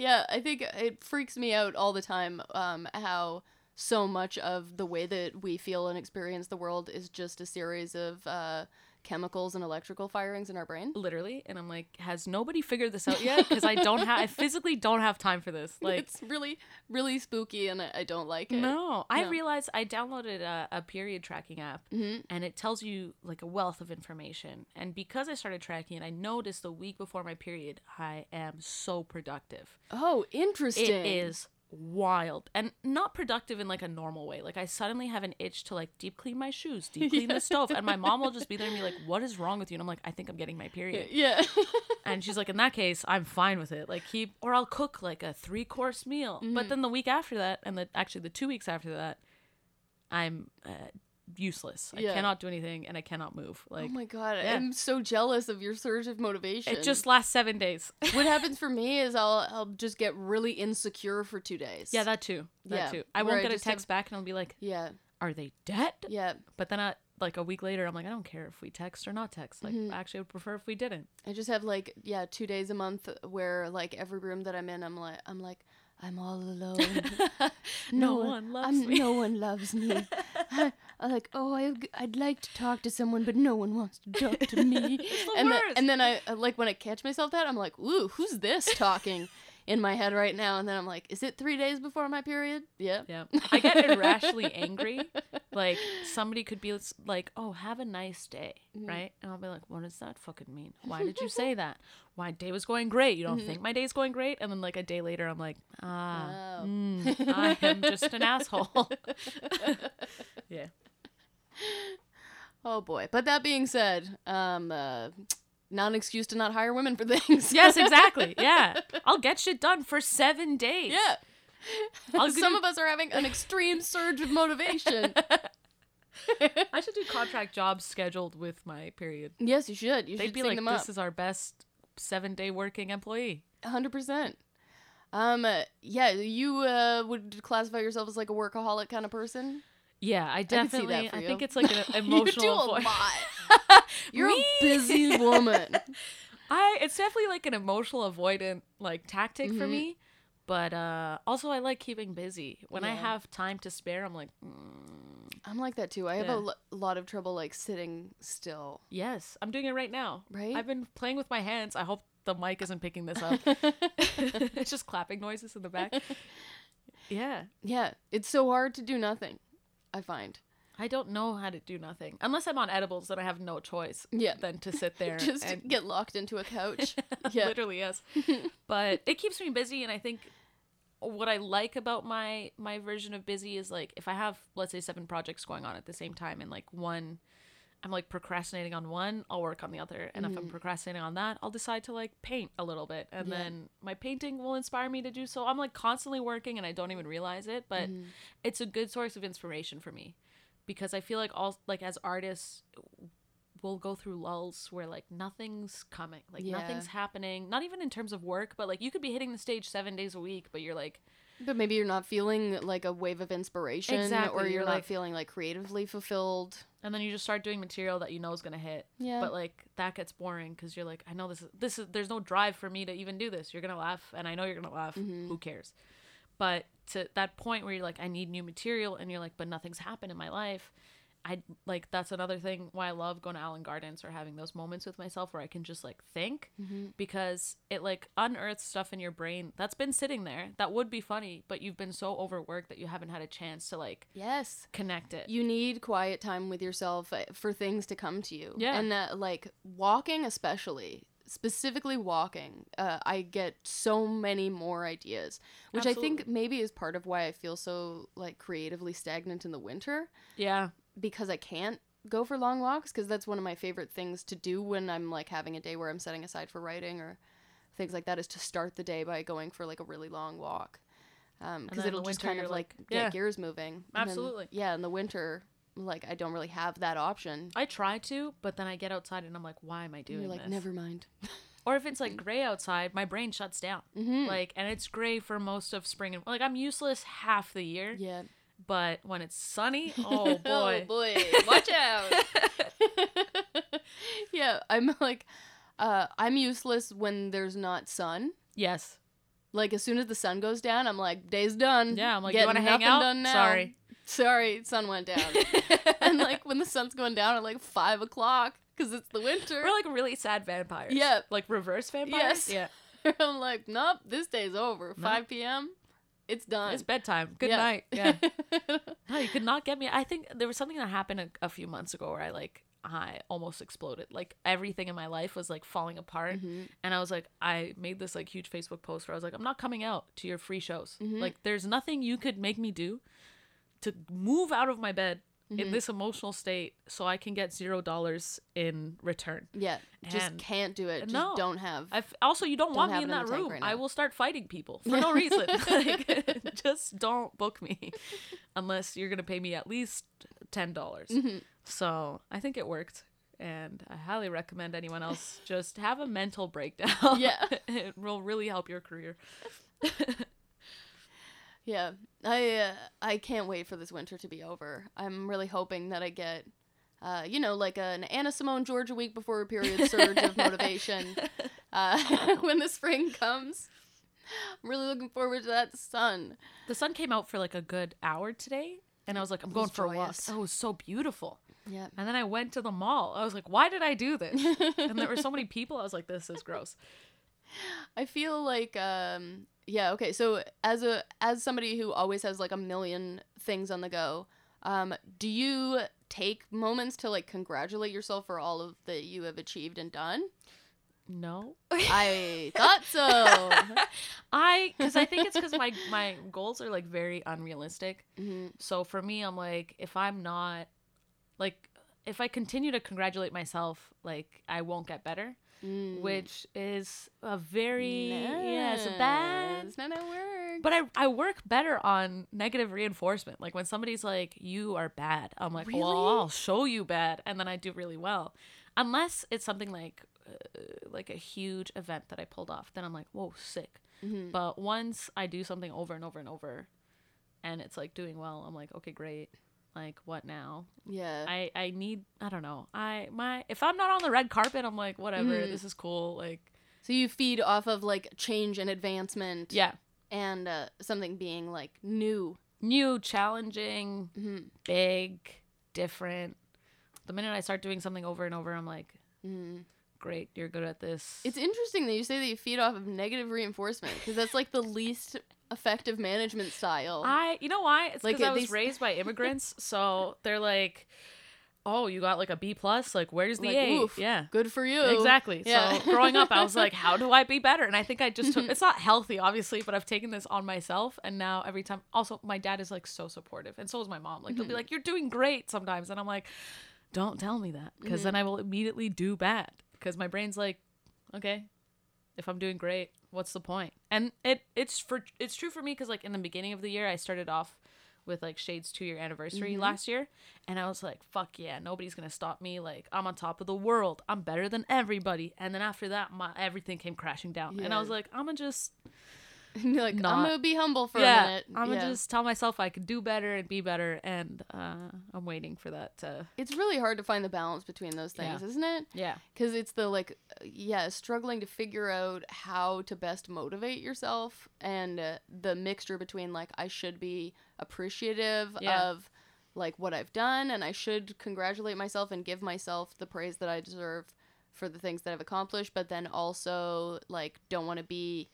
Yeah, I think it freaks me out all the time um, how so much of the way that we feel and experience the world is just a series of uh, chemicals and electrical firings in our brain. Literally, and I'm like, has nobody figured this out yet? Because I don't have, I physically don't have time for this. Like, it's really, really spooky, and I, I don't like it. no, I No. realized I downloaded a, a period tracking app, Mhm. and it tells you like a wealth of information. And because I started tracking it, I noticed the week before my period, I am so productive. Oh, interesting. It is wild and not productive in like a normal way. Like I suddenly have an itch to like deep clean my shoes, deep clean Yeah. the stove, and my mom will just be there and be like, "What is wrong with you?" And I'm like, "I think I'm getting my period." Yeah. And she's like, "In that case, I'm fine with it. Like keep, or I'll cook like a three course meal." Mm-hmm. But then the week after that, and the actually the two weeks after that, I'm uh, useless. I cannot do anything, and I cannot move. Like, oh my god, yeah. I'm so jealous of your surge of motivation. it just lasts seven days. what happens for me is I'll I'll just get really insecure for two days. yeah, that too. That Yeah, too. I won't get a just have- text back, and I'll be like, yeah, "Are they dead?" yeah. But then I like a week later, I'm like, I don't care if we text or not text. Like, Mm-hmm. I actually would prefer if we didn't. I just have like yeah two days a month where like every room that I'm in I'm like I'm like I'm all alone. No one loves I'm- me. No one loves me. I, am like oh I I'd like to talk to someone but no one wants to talk to me. the and then worst. and then I I, like when I catch myself that I'm like ooh who's this talking in my head right now and then I'm like is it three days before my period? Yeah. Yeah, I get irrationally angry. Like somebody could be like, "Oh, have a nice day," Mm-hmm. right? And I'll be like, "What does that fucking mean? Why did you say that? My day was going great. You don't Mm-hmm. think my day's going great?" And then like a day later, I'm like, "Ah, Oh. mm, I am just an asshole." yeah. Oh boy. But that being said, um, uh, not an excuse to not hire women for things. Yes, exactly. Yeah, I'll get shit done for seven days. yeah. I'll Some do- of us are having an extreme surge of motivation. I should do contract jobs scheduled with my period. yes, you should. You They'd should be like, them "This is our best seven-day working employee." hundred percent. Um, yeah, you uh, would classify yourself as like a workaholic kind of person. Yeah, I could see that definitely. for I think it's like an emotional. you do a avoid- lot. You're a busy woman. I it's definitely like an emotional avoidant like tactic for Mhm. me. But uh also I like keeping busy. When I have time to spare, I'm like, mm, I'm like that too. I have Yeah. a lo- lot of trouble like sitting still. yes, I'm doing it right now. Right? I've been playing with my hands. I hope the mic isn't picking this up. it's just clapping noises in the back. Yeah. yeah, it's so hard to do nothing. I find. I don't know how to do nothing. Unless I'm on edibles, then I have no choice Yeah. than to sit there Just and get locked into a couch. yeah. literally yes but it keeps me busy and i think what i like about my my version of busy is like if i have let's say seven projects going on at the same time and like one i'm like procrastinating on one i'll work on the other. And if i'm mm-hmm. procrastinating on that i'll decide to like paint a little bit. And Yeah. then my painting will inspire me to do so. I'm like constantly working and i don't even realize it but mm-hmm. it's a good source of inspiration for me. Because i feel like all like as artists we'll go through lulls where like nothing's coming. Like Yeah. nothing's happening. Not even in terms of work but like you could be hitting the stage seven days a week but you're like But maybe you're not feeling like a wave of inspiration, or you're, you're not like- feeling like creatively fulfilled. and then you just start doing material that you know is gonna hit Yeah. but like that gets boring because you're like i know this is this is there's no drive for me to even do this you're gonna laugh and i know you're gonna laugh Mm-hmm. who cares but to that point where you're like i need new material and you're like but nothing's happened in my life i like that's another thing why i love going to Allan Gardens or having those moments with myself where i can just like think Mm-hmm. because it like unearths stuff in your brain that's been sitting there that would be funny but you've been so overworked that you haven't had a chance to like Yes. connect it You need quiet time with yourself uh, for things to come to you. Yeah. And uh, like walking, especially, specifically walking, uh, I get so many more ideas, which I think maybe is part of why I feel so like creatively stagnant in the winter yeah because I can't go for long walks because that's one of my favorite things to do when I'm like having a day where I'm setting aside for writing or things like that is to start the day by going for like a really long walk because in it'll just kind of like, like- get yeah. gears moving And then- Absolutely. yeah in the winter like I don't really have that option I try to, but then I get outside and I'm like, why am I and doing you're like this? never mind or if it's like gray outside, my brain shuts down. Mm-hmm. Like, and it's gray for most of spring and like I'm useless half the year. Yeah. But when it's sunny, oh boy. oh boy, watch out. yeah, I'm like, uh, I'm useless when there's not sun. Yes. Like as soon as the sun goes down, I'm like, day's done. Yeah, I'm like, you Getting wanna hang out? Done now. Sorry. sorry, sun went down. and like when the sun's going down at like five o'clock because it's the winter, We're like really sad vampires. Yeah. Like reverse vampires. Yes. Yeah. I'm like, nope, this day's over. No. 5 p.m. It's done. It's bedtime. Good Yeah. night. Yeah. no, you could not get me. I think there was something that happened a, a few months ago where I like I almost exploded. Like everything in my life was like falling apart. Mhm. And I was like, I made this like huge Facebook post where I was like, I'm not coming out to your free shows. Mhm. Like, there's nothing you could make me do to move out of my bed Mhm. in this emotional state so I can get zero dollars in return. Yeah, just can't do it. Just No. don't have. I also, you don't, Don't want me in that room. right I will start fighting people for no reason. like, just don't book me unless you're gonna pay me at least ten dollars. Mhm. So I think it worked, and I highly recommend anyone else just have a mental breakdown. Yeah. it will really help your career. Yeah, I uh, I can't wait for this winter to be over. I'm really hoping that I get, uh, you know, like an Anasimone Georgia week before a period surge of motivation uh, when the spring comes. I'm really looking forward to that sun. The sun came out for like a good hour today, and I was like, I'm going for a walk. Oh, it was so beautiful. Yeah. And then I went to the mall. I was like, why did I do this? and there were so many people. I was like, this is gross. I feel like um yeah, okay. So as a as somebody who always has like a million things on the go, um do you take moments to like congratulate yourself for all of that you have achieved and done? No. I thought so. I because I think it's because my my goals are like very unrealistic. hmm So for me, I'm like, if I'm not like if I continue to congratulate myself, like I won't get better, Mm. which is a very yeah, it's a No, bad. It's not how it works. But I I work better on negative reinforcement. Like when somebody's like, "You are bad," I'm like, "Well, I'll show you bad," and then I do really well. Unless it's something like uh, like a huge event that I pulled off, then I'm like, "Whoa, sick." Mhm. But once I do something over and over and over, and it's like doing well, I'm like, "Okay, great." Like what now? Yeah. I I need I don't know. I my if I'm not on the red carpet, I'm like whatever. Mhm. This is cool. Like so you feed off of like change and advancement yeah, and uh, something being like new. new, challenging, hmm big, different. The minute I start doing something over and over, I'm like, Mm. great, you're good at this. It's interesting that you say that you feed off of negative reinforcement because that's like the least effective management style. I, you know why? It's Like, because I was raised by immigrants, so they're like, oh, you got like a B plus. Like, where's the Like, A? oof. Yeah. Good for you. Exactly. Yeah. So growing up, I was like, how do I be better? And I think I just took it's not healthy, obviously, but I've taken this on myself. And now every time, also, my dad is like so supportive. And so is my mom. Like, they'll be mm-hmm. like, you're doing great sometimes. And I'm like, don't tell me that because then mm-hmm. I will immediately do bad because my brain's like, okay, if I'm doing great, what's the point? And it it's for it's true for me because like in the beginning of the year, I started off with like Shade's two year anniversary mm-hmm. last year, and I was like, fuck yeah, nobody's gonna stop me. Like I'm on top of the world. I'm better than everybody. And then after that, my everything came crashing down, and I was like, I'm gonna just And you're like, I'm gonna be humble for yeah, a minute. I'm gonna Yeah. just tell myself I can do better and be better, and uh, I'm waiting for that. To, It's really hard to find the balance between those things, Yeah. isn't it? yeah, Because it's the like, uh, yeah, struggling to figure out how to best motivate yourself and uh, the mixture between like, I should be appreciative of like what I've done and I should congratulate myself and give myself the praise that I deserve for the things that I've accomplished, but then also like don't want to be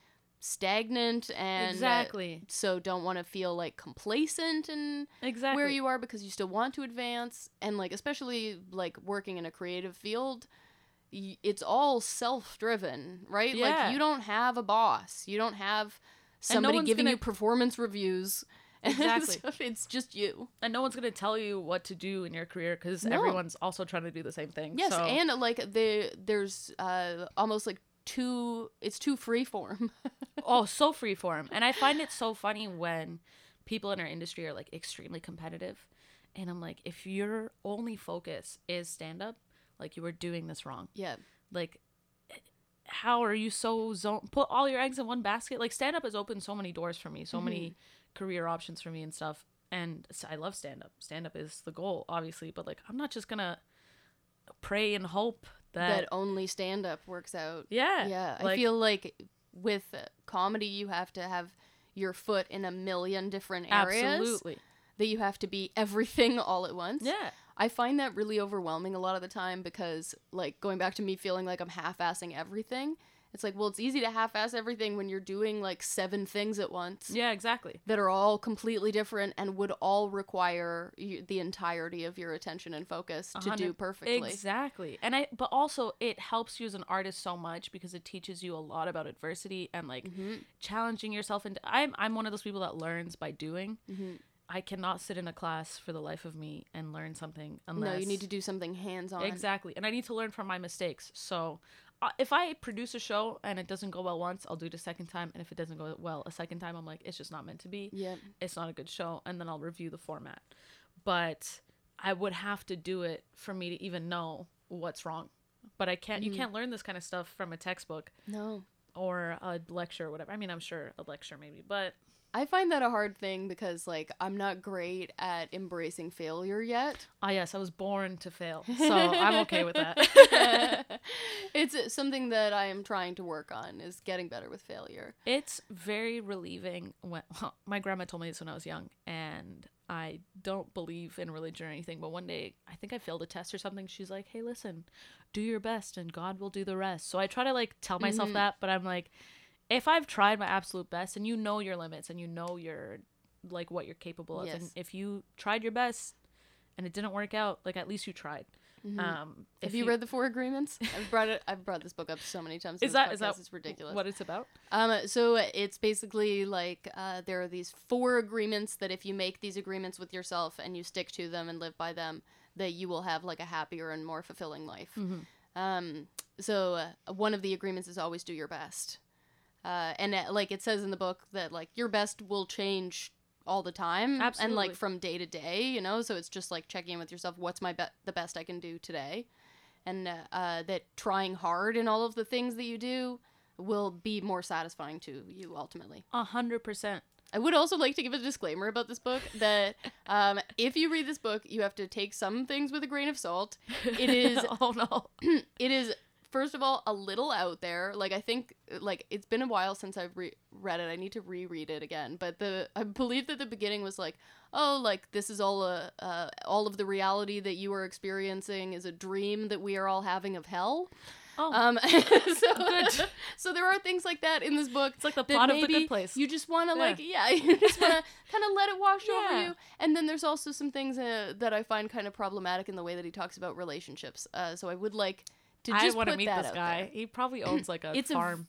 stagnant and uh, exactly, so don't want to feel like complacent and exactly. where you are because you still want to advance and like especially like working in a creative field y- it's all self-driven right Yeah. like you don't have a boss you don't have And no somebody giving gonna- you performance reviews and Exactly. stuff. it's just you and no one's gonna tell you what to do in your career because No. everyone's also trying to do the same thing. yes so- and like the there's uh almost like too it's too free form oh, so freeform. And I find it so funny when people in our industry are like extremely competitive, and I'm like, if your only focus is stand up, like you are doing this wrong. yeah Like, how are you so zone put all your eggs in one basket? Like stand up has opened so many doors for me, so many mm-hmm. career options for me and stuff. And I love stand up. Stand up is the goal, obviously, but like I'm not just gonna pray and hope that, that only stand up works out. yeah, Yeah, I feel like with comedy, you have to have your foot in a million different areas. absolutely, That you have to be everything all at once. yeah, I find that really overwhelming a lot of the time because, like, going back to me feeling like I'm half assing everything, it's like, well, it's easy to half ass everything when you're doing like seven things at once yeah, exactly. that are all completely different and would all require y- the entirety of your attention and focus to do perfectly. Exactly. And I but also it helps you as an artist so much because it teaches you a lot about adversity and like Mm-hmm. challenging yourself and I'm I'm one of those people that learns by doing. Mm-hmm. I cannot sit in a class for the life of me and learn something unless No, you need to do something hands on. Exactly. And I need to learn from my mistakes. So if I produce a show and it doesn't go well once, I'll do it a second time. And if it doesn't go well a second time, I'm like, it's just not meant to be Yeah. it's not a good show and then I'll review the format. But I would have to do it for me to even know what's wrong. But I can't you mm-hmm. can't learn this kind of stuff from a textbook No. or a lecture or whatever. I mean, I'm sure a lecture maybe, but I find that a hard thing because, like, I'm not great at embracing failure yet. ah yes, I was born to fail. So I'm okay with that. it's something that I am trying to work on is getting better with failure. It's very relieving when my grandma told me this when I was young and I don't believe in religion or anything, but one day I think I failed a test or something. She's like, "Hey, listen, do your best and God will do the rest." So I try to like tell myself that, but I'm like if I've tried my absolute best and you know your limits and you know your like what you're capable of and if you tried your best and it didn't work out, like at least you tried. Um Have if you, read the Four Agreements? I've brought it. I've brought this book up so many times. Is this that is that It's ridiculous. what it's about? Um, so it's basically like uh, there are these four agreements that if you make these agreements with yourself and you stick to them and live by them, that you will have like a happier and more fulfilling life. Mm-hmm. Um, so uh, one of the agreements is always do your best, uh, and uh, like it says in the book that like your best will change all the time and like from day to day, you know. So it's just like checking in with yourself. What's my be- the best I can do today? and uh, uh, that trying hard in all of the things that you do will be more satisfying to you ultimately. A hundred percent. I would also like to give a disclaimer about this book that um, if you read this book, you have to take some things with a grain of salt. It is oh no. it is first of all a little out there like i think like it's been a while since i've re- read it i need to reread it again but the i believe that the beginning was like oh like this is all a uh, all of the reality that you are experiencing is a dream that we are all having of hell Oh, um so Good. so there are things like that in this book it's like the plot of the good place. You just want to Yeah. like, yeah, you just want to kind of let it wash over you. And then there's also some things uh, that I find kind of problematic in the way that he talks about relationships. Uh, so I would like to I just want to meet this guy. there. He probably owns like a It's a farm.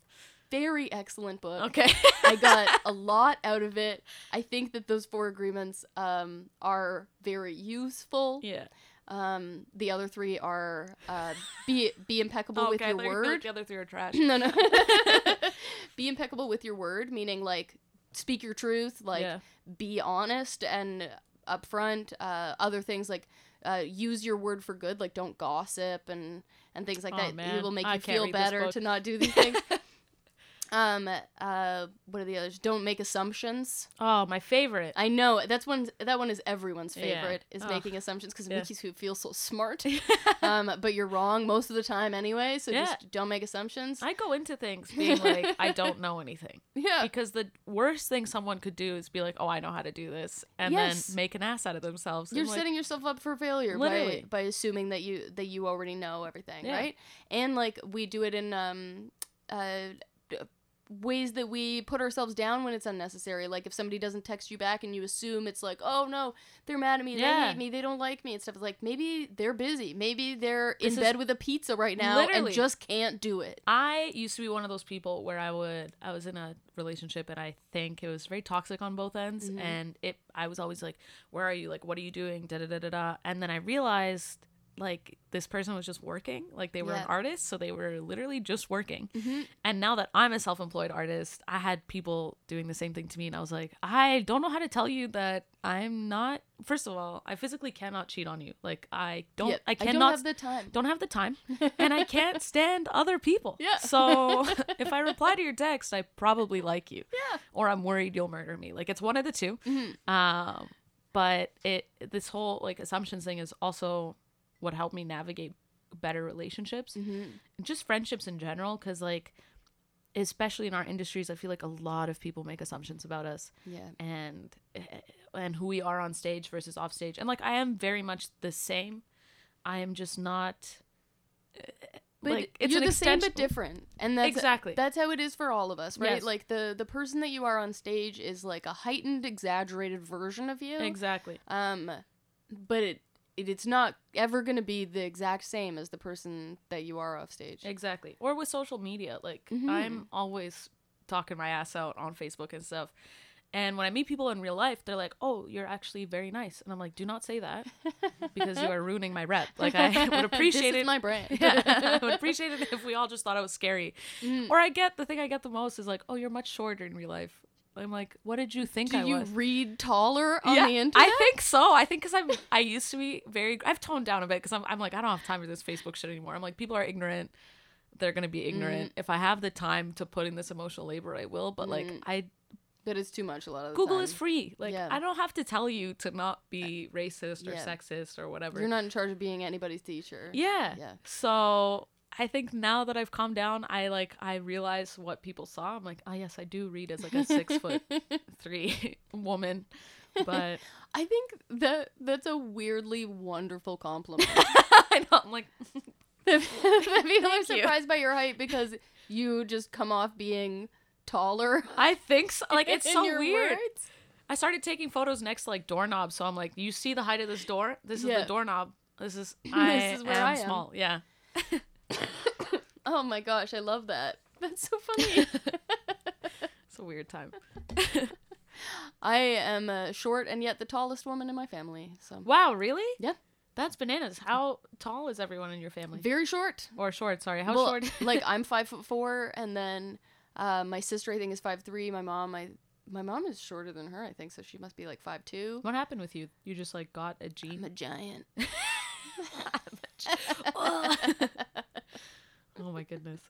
Very excellent book. okay. I got a lot out of it. I think that those four agreements um, are very useful. yeah. Um, the other three are uh, be be impeccable with okay. I your thought you like word. The other three are trash. no, no. be impeccable with your word, meaning like speak your truth, like Yeah. be honest and upfront. Uh, other things like uh, use your word for good, like don't gossip and and things like Oh, that. man. It will make I you feel better to not do these things. Um, uh, what are the others? Don't make assumptions. Oh, my favorite. I know that's one. That one is everyone's Yeah. favorite. Is Ugh. making assumptions because it Yeah. makes you feel so smart. um, but you're wrong most of the time anyway. So Yeah. just don't make assumptions. I go into things being like, I don't know anything. yeah. Because the worst thing someone could do is be like, oh, I know how to do this. And Yes. then make an ass out of themselves. You're like, setting yourself up for failure Literally. by by assuming that you that you already know everything, Yeah. right? And like we do it in um uh ways that we put ourselves down when it's unnecessary. Like if somebody doesn't text you back and you assume it's like, "Oh no, they're mad at me. They hate me. They don't like me." and stuff. It's like maybe they're busy. Maybe they're This in bed with a pizza right now and just can't do it. I used to be one of those people where I would I was in a relationship and I think it was very toxic on both ends Mhm. and it I was always like, Where are you? Like what are you doing? Da da da da da and then I realized like this person was just working like they were Yeah. an artist so they were literally just working Mhm. and now that i'm a self-employed artist i had people doing the same thing to me and i was like i don't know how to tell you that i'm not first of all i physically cannot cheat on you like i don't Yeah, i don't cannot have the time. don't have the time and I can't stand other people. Yeah. So if I reply to your text, I probably like you. Yeah. Or I'm worried you'll murder me. Like it's one of the 2 Mhm. Um but it this whole like assumptions thing is also what helped me navigate better relationships. Mhm. Just friendships in general cuz like especially in our industries, I feel like a lot of people make assumptions about us Yeah. and and who we are on stage versus off stage. And like I am very much the same. I am just not But like it's you're the same but different, and that's exactly that's how it is for all of us, right? Yes. Like the the person that you are on stage is like a heightened, exaggerated version of you. exactly Um, but it it's not ever gonna be the exact same as the person that you are off stage. exactly or with social media like Mhm. i'm always talking my ass out on facebook and stuff and when i meet people in real life they're like oh you're actually very nice and i'm like do not say that because you are ruining my rep like i would appreciate this it Is my brand. yeah, I would appreciate it if we all just thought I was scary. Mm. Or I get the thing I get the most is like, oh, you're much shorter in real life. I'm like, what did you think Do I you was? read taller on yeah, the internet? I think so. I think because I'm, I used to be very. I've toned down a bit because I'm, I'm like, I don't have time for this Facebook shit anymore. I'm like, people are ignorant. They're gonna be ignorant. If I have the time to put in this emotional labor, I will. But like, Mm. I but it's too much a lot of the Google time. is free. Like, Yeah. I don't have to tell you to not be racist or Yeah. sexist or whatever. You're not in charge of being anybody's teacher. Yeah. Yeah. So I think now that I've calmed down, I like I realize what people saw. I'm like, oh yes, I do read as like a six foot three woman, but I think that that's a weirdly wonderful compliment. I know I'm like, people are you. surprised by your height because you just come off being taller. I think so. Like it's so weird. words. I started taking photos next to like doorknobs, so I'm like, you see the height of this door? This is Yeah. the doorknob. This is I is where am I am. small. Yeah. Oh my gosh, I love that. That's so funny. It's a weird time. I am uh, short and yet the tallest woman in my family. So Wow, really? Yeah. That's bananas. How tall is everyone in your family? very short. Or short? Sorry, how Well, short? like I'm five foot four, and then uh, my sister I think is five three. My mom, I my mom is shorter than her. I think so. She must be like five two. what happened with you? You just like got a I'm gene. a giant. oh my goodness.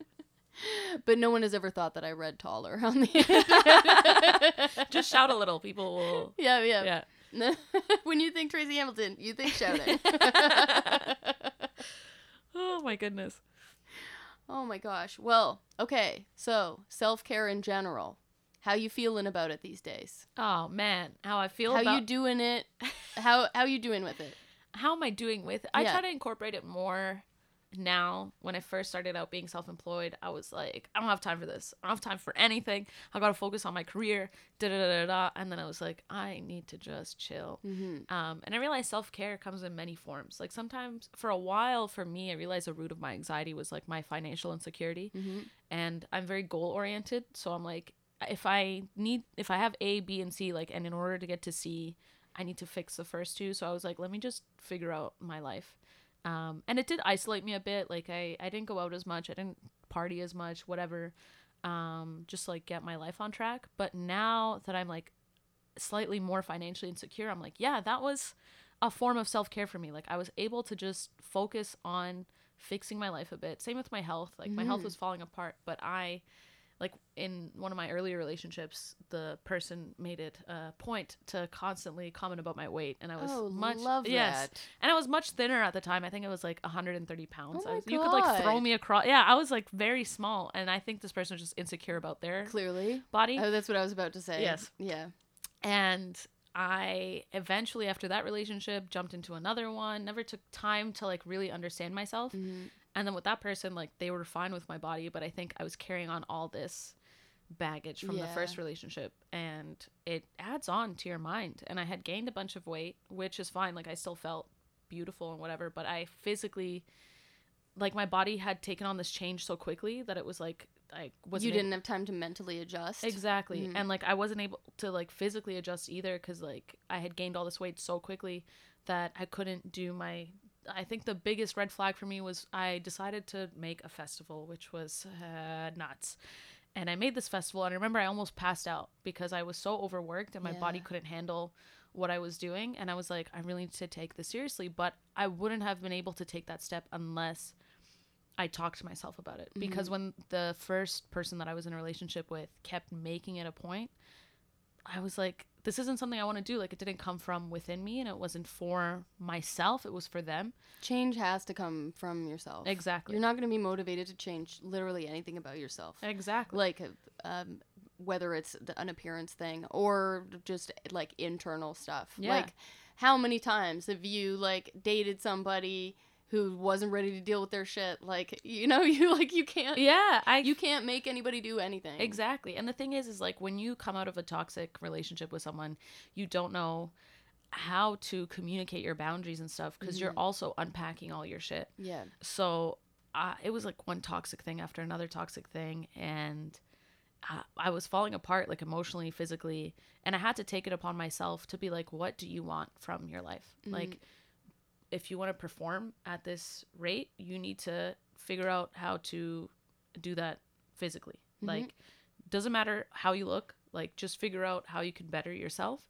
but no one has ever thought that I read taller on the. Internet. Just shout a little. People will. yeah, yeah. Yeah. when you think Tracy Hamilton, you think shouting. Oh my goodness. oh my gosh. Well, okay. So self care in general. How you feeling about it these days? Oh man, how I feel How about you doing it? How how you doing with it? how am I doing with it? I Yeah. try to incorporate it more now. When I first started out being self-employed, I was like, I don't have time for this. I don't have time for anything. I gotta focus on my career. Da da da da. And then I was like, I need to just chill. Mm-hmm. Um, and I realized self care comes in many forms. Like sometimes, for a while, for me, I realized the root of my anxiety was like my financial insecurity. Mm-hmm. and I'm very goal oriented. So I'm like, if I need, if I have A, B, and C, like, and in order to get to C, I need to fix the first two. So I was like, let me just figure out my life. Um, and it did isolate me a bit. Like I, I didn't go out as much. I didn't party as much. Whatever. Um, just like get my life on track. But now that I'm like slightly more financially insecure, I'm like, yeah, that was a form of self care for me. Like I was able to just focus on fixing my life a bit. Same with my health. Like my health Mhm. was falling apart, but I like in one of my earlier relationships, the person made it a point to constantly comment about my weight, and I was oh, much love yes, that. and I was much thinner at the time. I think it was like 130 pounds. Oh I my was- you could like throw God. me across. Yeah, I was like very small, and I think this person was just insecure about their Clearly. body. Oh, that's what I was about to say. Yes. Yeah. And I eventually, after that relationship, jumped into another one. Never took time to like really understand myself. Mm-hmm. And then with that person, like they were fine with my body, but I think I was carrying on all this baggage from the first relationship and it adds on to your mind. And I had gained a bunch of weight, which is fine. Like I still felt beautiful and whatever, but I physically like my body had taken on this change so quickly that it was like I wasn't You didn't have time to mentally adjust. Exactly. Mhm. And like I wasn't able to like physically adjust either cuz like I had gained all this weight so quickly that I couldn't do my I think the biggest red flag for me was I decided to make a festival, which was uh, nuts. And I made this festival, and I remember I almost passed out because I was so overworked and my body couldn't handle what I was doing. And I was like, I really need to take this seriously. But I wouldn't have been able to take that step unless I talked to myself about it. Because when the first person that I was in a relationship with kept making it a point, I was like, this isn't something I want to do. Like, it didn't come from within me and it wasn't for myself, it was for them. Change has to come from yourself. Exactly. You're not going to be motivated to change literally anything about yourself. Exactly. Like, um, whether it's an appearance thing or just like internal stuff. Yeah. Like, how many times have you like dated somebody who wasn't ready to deal with their shit? Like, you know, you like you can't. yeah, I You can't make anybody do anything. Exactly. And the thing is is like when you come out of a toxic relationship with someone, you don't know how to communicate your boundaries and stuff because you're also unpacking all your shit. Yeah. So uh, it was like one toxic thing after another toxic thing and I, I was falling apart like emotionally, physically, and I had to take it upon myself to be like what do you want from your life? Like if you want to perform at this rate, you need to figure out how to do that physically. Mm-hmm. Like doesn't matter how you look, like just figure out how you can better yourself.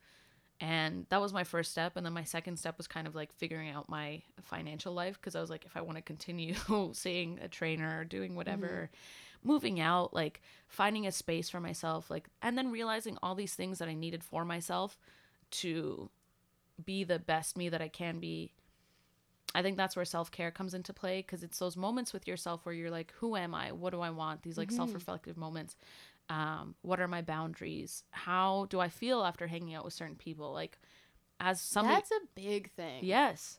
And that was my first step and then my second step was kind of like figuring out my financial life because I was like if I want to continue seeing a trainer or doing whatever mm-hmm. moving out like finding a space for myself like and then realizing all these things that I needed for myself to be the best me that I can be I think that's where self care comes into play because it's those moments with yourself where you're like, who am I? What do I want? These like self reflective moments. Um, what are my boundaries? How do I feel after hanging out with certain people? Like, as somebody, That's a big thing. yes,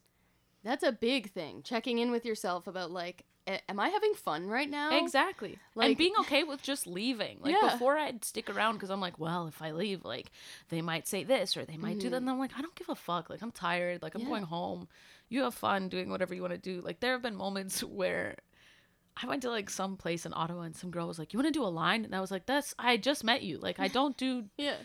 That's a big thing. Checking in with yourself about like, am I having fun right now? exactly. Like- and being okay with just leaving. Like Yeah. before, I'd stick around because I'm like, well, if I leave, like they might say this or they might do that. And I'm like, I don't give a fuck. Like I'm tired. Like I'm Mm-hmm. Yeah. going home. You have fun doing whatever you want to do. Like there have been moments where I went to like some place in Ottawa and some girl was like, "You want to do a line?" And I was like, "That's I just met you. Like I don't do. Yeah.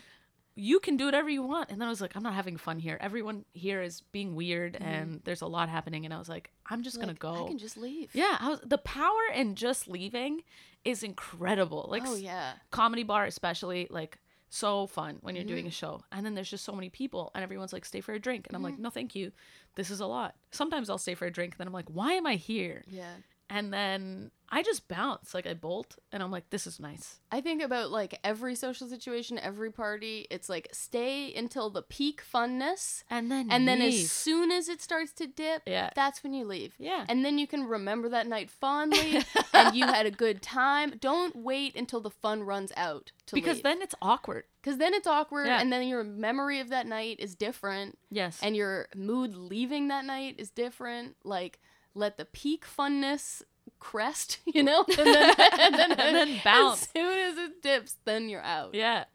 You can do whatever you want." And then I was like, "I'm not having fun here. Everyone here is being weird, and there's a lot happening." And I was like, "I'm just gonna Mm-hmm. Go." I can just leave. yeah, I was, the power in just leaving is incredible. Like Oh yeah. comedy bar especially like so fun when you're Mm-hmm. doing a show and then there's just so many people and everyone's like stay for a drink and i'm Mm-hmm. like no thank you this is a lot sometimes i'll stay for a drink and then i'm like why am i here Yeah. And then i just bounce like i bolt and i'm like this is nice I think about like every social situation, every party. It's like stay until the peak funness, and then and then as soon as it starts to dip, Yeah. that's when you leave. Yeah. And then you can remember that night fondly, and you had a good time. Don't wait until the fun runs out to because leave. then it's awkward because then it's awkward, Yeah. and then your memory of that night is different, yes and your mood leaving that night is different. Like let the peak funness crest, you know, and then, and then, And then bounce. As soon as it dips, then you're out. yeah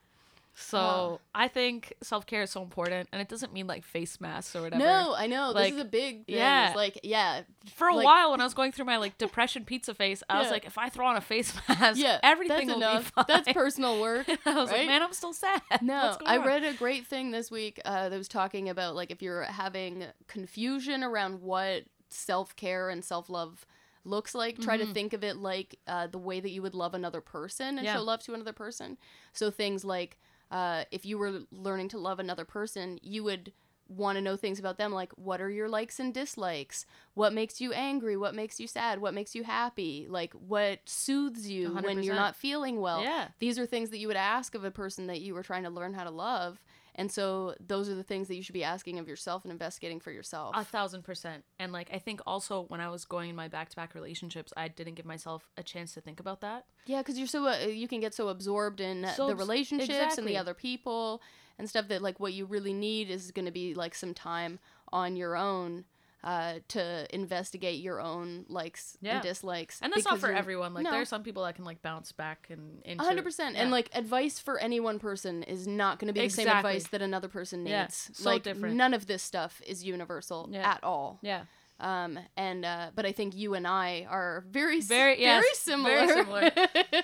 so Oh. i think self-care is so important and it doesn't mean like face masks or whatever No, I know Like, this is a big thing. yeah. It's like yeah, for a like- while when I was going through my like depression pizza face, I was like, if I throw on a face mask, yeah, everything will enough. be fine. That's personal work. I was right? like, man, I'm still sad. No, I on?" read a great thing this week uh, that was talking about like if you're having confusion around what self care and self love looks like, try to think of it like uh, the way that you would love another person and Yeah. show love to another person. So things like uh, if you were learning to love another person, you would want to know things about them like what are your likes and dislikes? What makes you angry? What makes you sad? What makes you happy? Like what soothes you when you're not feeling well? Yeah. these are things that you would ask of a person that you were trying to learn how to love and so those are the things that you should be asking of yourself and investigating for yourself A thousand percent. And like, I think also when I was going in my back to back relationships, I didn't give myself a chance to think about that. yeah because you're so uh, you can get so absorbed in So the relationships and the other people and stuff that like what you really need is going to be like some time on your own uh, to investigate your own likes Yeah. and dislikes And that's not for everyone. Like, No. there are some people that can like bounce back and into. A hundred percent. And like advice for any one person is not going to be the same advice that another person needs. Yeah, so like different. none of this stuff is universal Yeah. at all. yeah. Um, and uh, but I think you and I are very s- Very- very similar, very similar. in,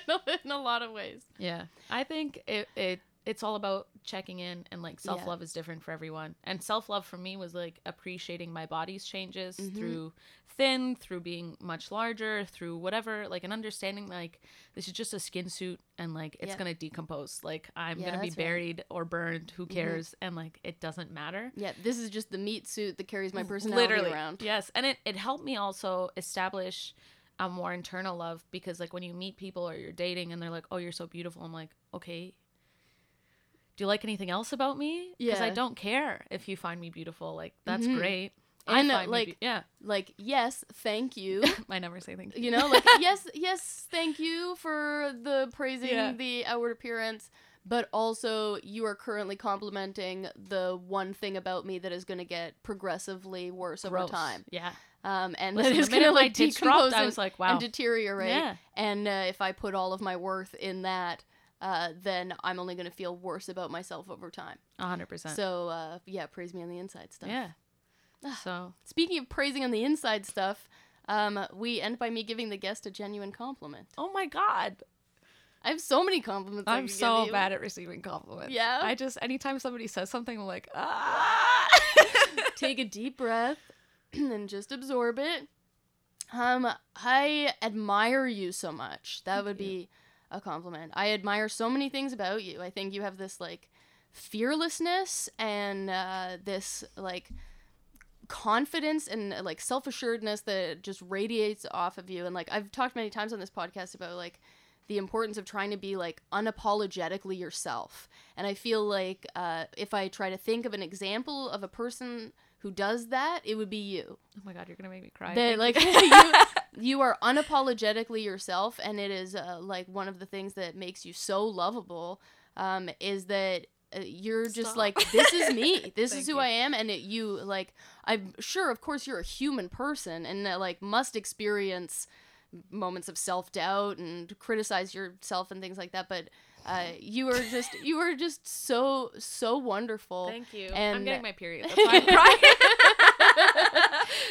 a, in a lot of ways. Yeah. I think it, it it's all about checking in and like self love is different for everyone. And self love for me was like appreciating my body's changes Mm-hmm. through thin, through being much larger, through whatever, like an understanding like this is just a skin suit and like it's Yeah. gonna decompose. Like I'm Yeah, gonna be that's right. Mm-hmm. buried or burned, who cares? And like it doesn't matter. Yeah, this is just the meat suit that carries my personality Literally. around. Yes. And it, it helped me also establish a more internal love because like when you meet people or you're dating and they're like, Oh, you're so beautiful, I'm like, Okay. Do you like anything else about me? Because I don't care if you find me beautiful. Like that's Mhm. great. Uh, find like- be- yeah, Like, yes, thank you. I never say thank you. you know, like yes, yes, thank you for the praising Yeah. the outward appearance, but also you are currently complimenting the one thing about me that is going to get progressively worse over time. Yeah. Um, and Listen, that is going to like decompose dropped, I and, was like, wow. and deteriorate. Yeah. And uh, if I put all of my worth in that, uh, then I'm only going to feel worse about myself over time. A hundred percent. So uh, yeah, praise me on the inside stuff. Yeah. Ah. So Speaking of praising on the inside stuff, um, we end by me giving the guest a genuine compliment. Oh my god. I have so many compliments. I'm so you. bad at receiving compliments. Yeah? I just anytime somebody says something I'm like, ah Take a deep breath and just absorb it. Um, I admire you so much. That would be a compliment. I admire so many things about you. I think you have this like fearlessness and uh, this like confidence and uh, like self-assuredness that just radiates off of you and like I've talked many times on this podcast about like the importance of trying to be like unapologetically yourself and I feel like uh, if I try to think of an example of a person who does that it would be you Oh my god, you're gonna make me cry. that like you. you, are unapologetically yourself and it is uh, like one of the things that makes you so lovable um, is that uh, you're just like this is me this is who you. i am and it, you like i'm sure of course you're a human person and uh, like must experience moments of self-doubt and criticize yourself and things like that but uh, you were just you were just so so wonderful Thank you. And- I'm getting my period. That's why I'm crying.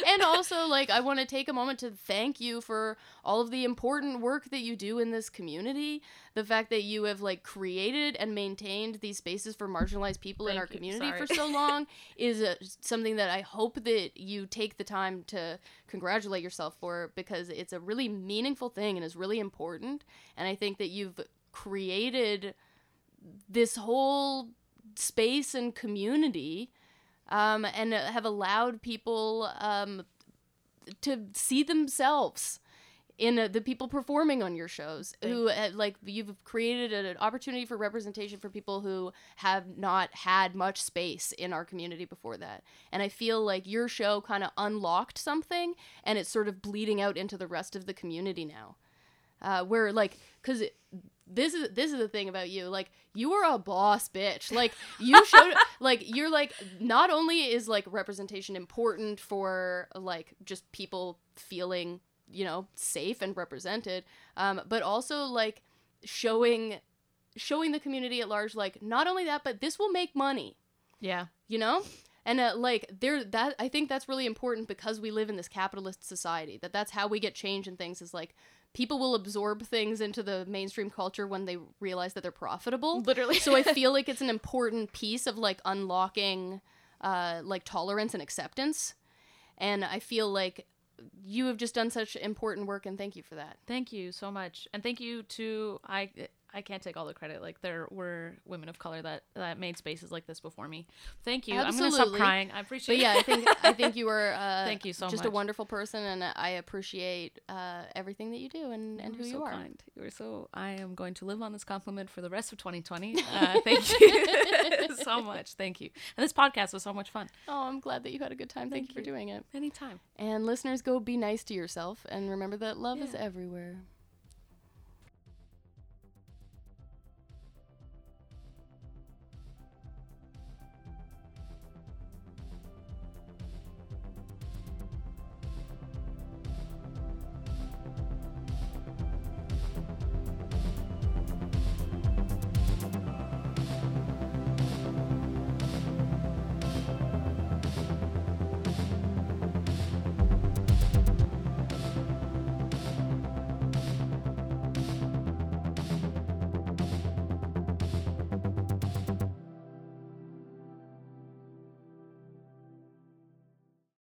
and also like i want to take a moment to thank you for all of the important work that you do in this community the fact that you have like created and maintained these spaces for marginalized people in our you. community Sorry. for so long is uh, something that i hope that you take the time to congratulate yourself for because it's a really meaningful thing and is really important and i think that you've created this whole space and community um, and have allowed people um, to see themselves in uh, the people performing on your shows who uh, like you've created an opportunity for representation for people who have not had much space in our community before that. And i feel like your show kind of unlocked something and it's sort of bleeding out into the rest of the community now. Uh, where like because this is this is the thing about you like you are a boss bitch. Like you showed like you're like not only is like representation important for like just people feeling you know safe and represented um but also like showing showing the community at large like not only that but this will make money. Yeah. you know? And uh, like there that i think that's really important because we live in this capitalist society that that's how we get change and things is like people will absorb things into the mainstream culture when they realize that they're profitable Literally. so i feel like it's an important piece of like unlocking uh like tolerance and acceptance and i feel like you have just done such important work and thank you for that Thank you so much, and thank you to I. I can't take all the credit. Like there were women of color that that made spaces like this before me. Thank you. Absolutely. I'm gonna stop crying. I appreciate. but yeah i think i think you were. uh Thank you so just a wonderful person and i appreciate uh everything that you do and, and You who were you so are Kind. You were so. I am going to live on this compliment for the rest of 2020. Uh, thank you so much. Thank you. And this podcast was so much fun. Oh, I'm glad that you had a good time. Thank, Thank you for doing it. Anytime. And listeners, go be nice to yourself and remember that love is everywhere.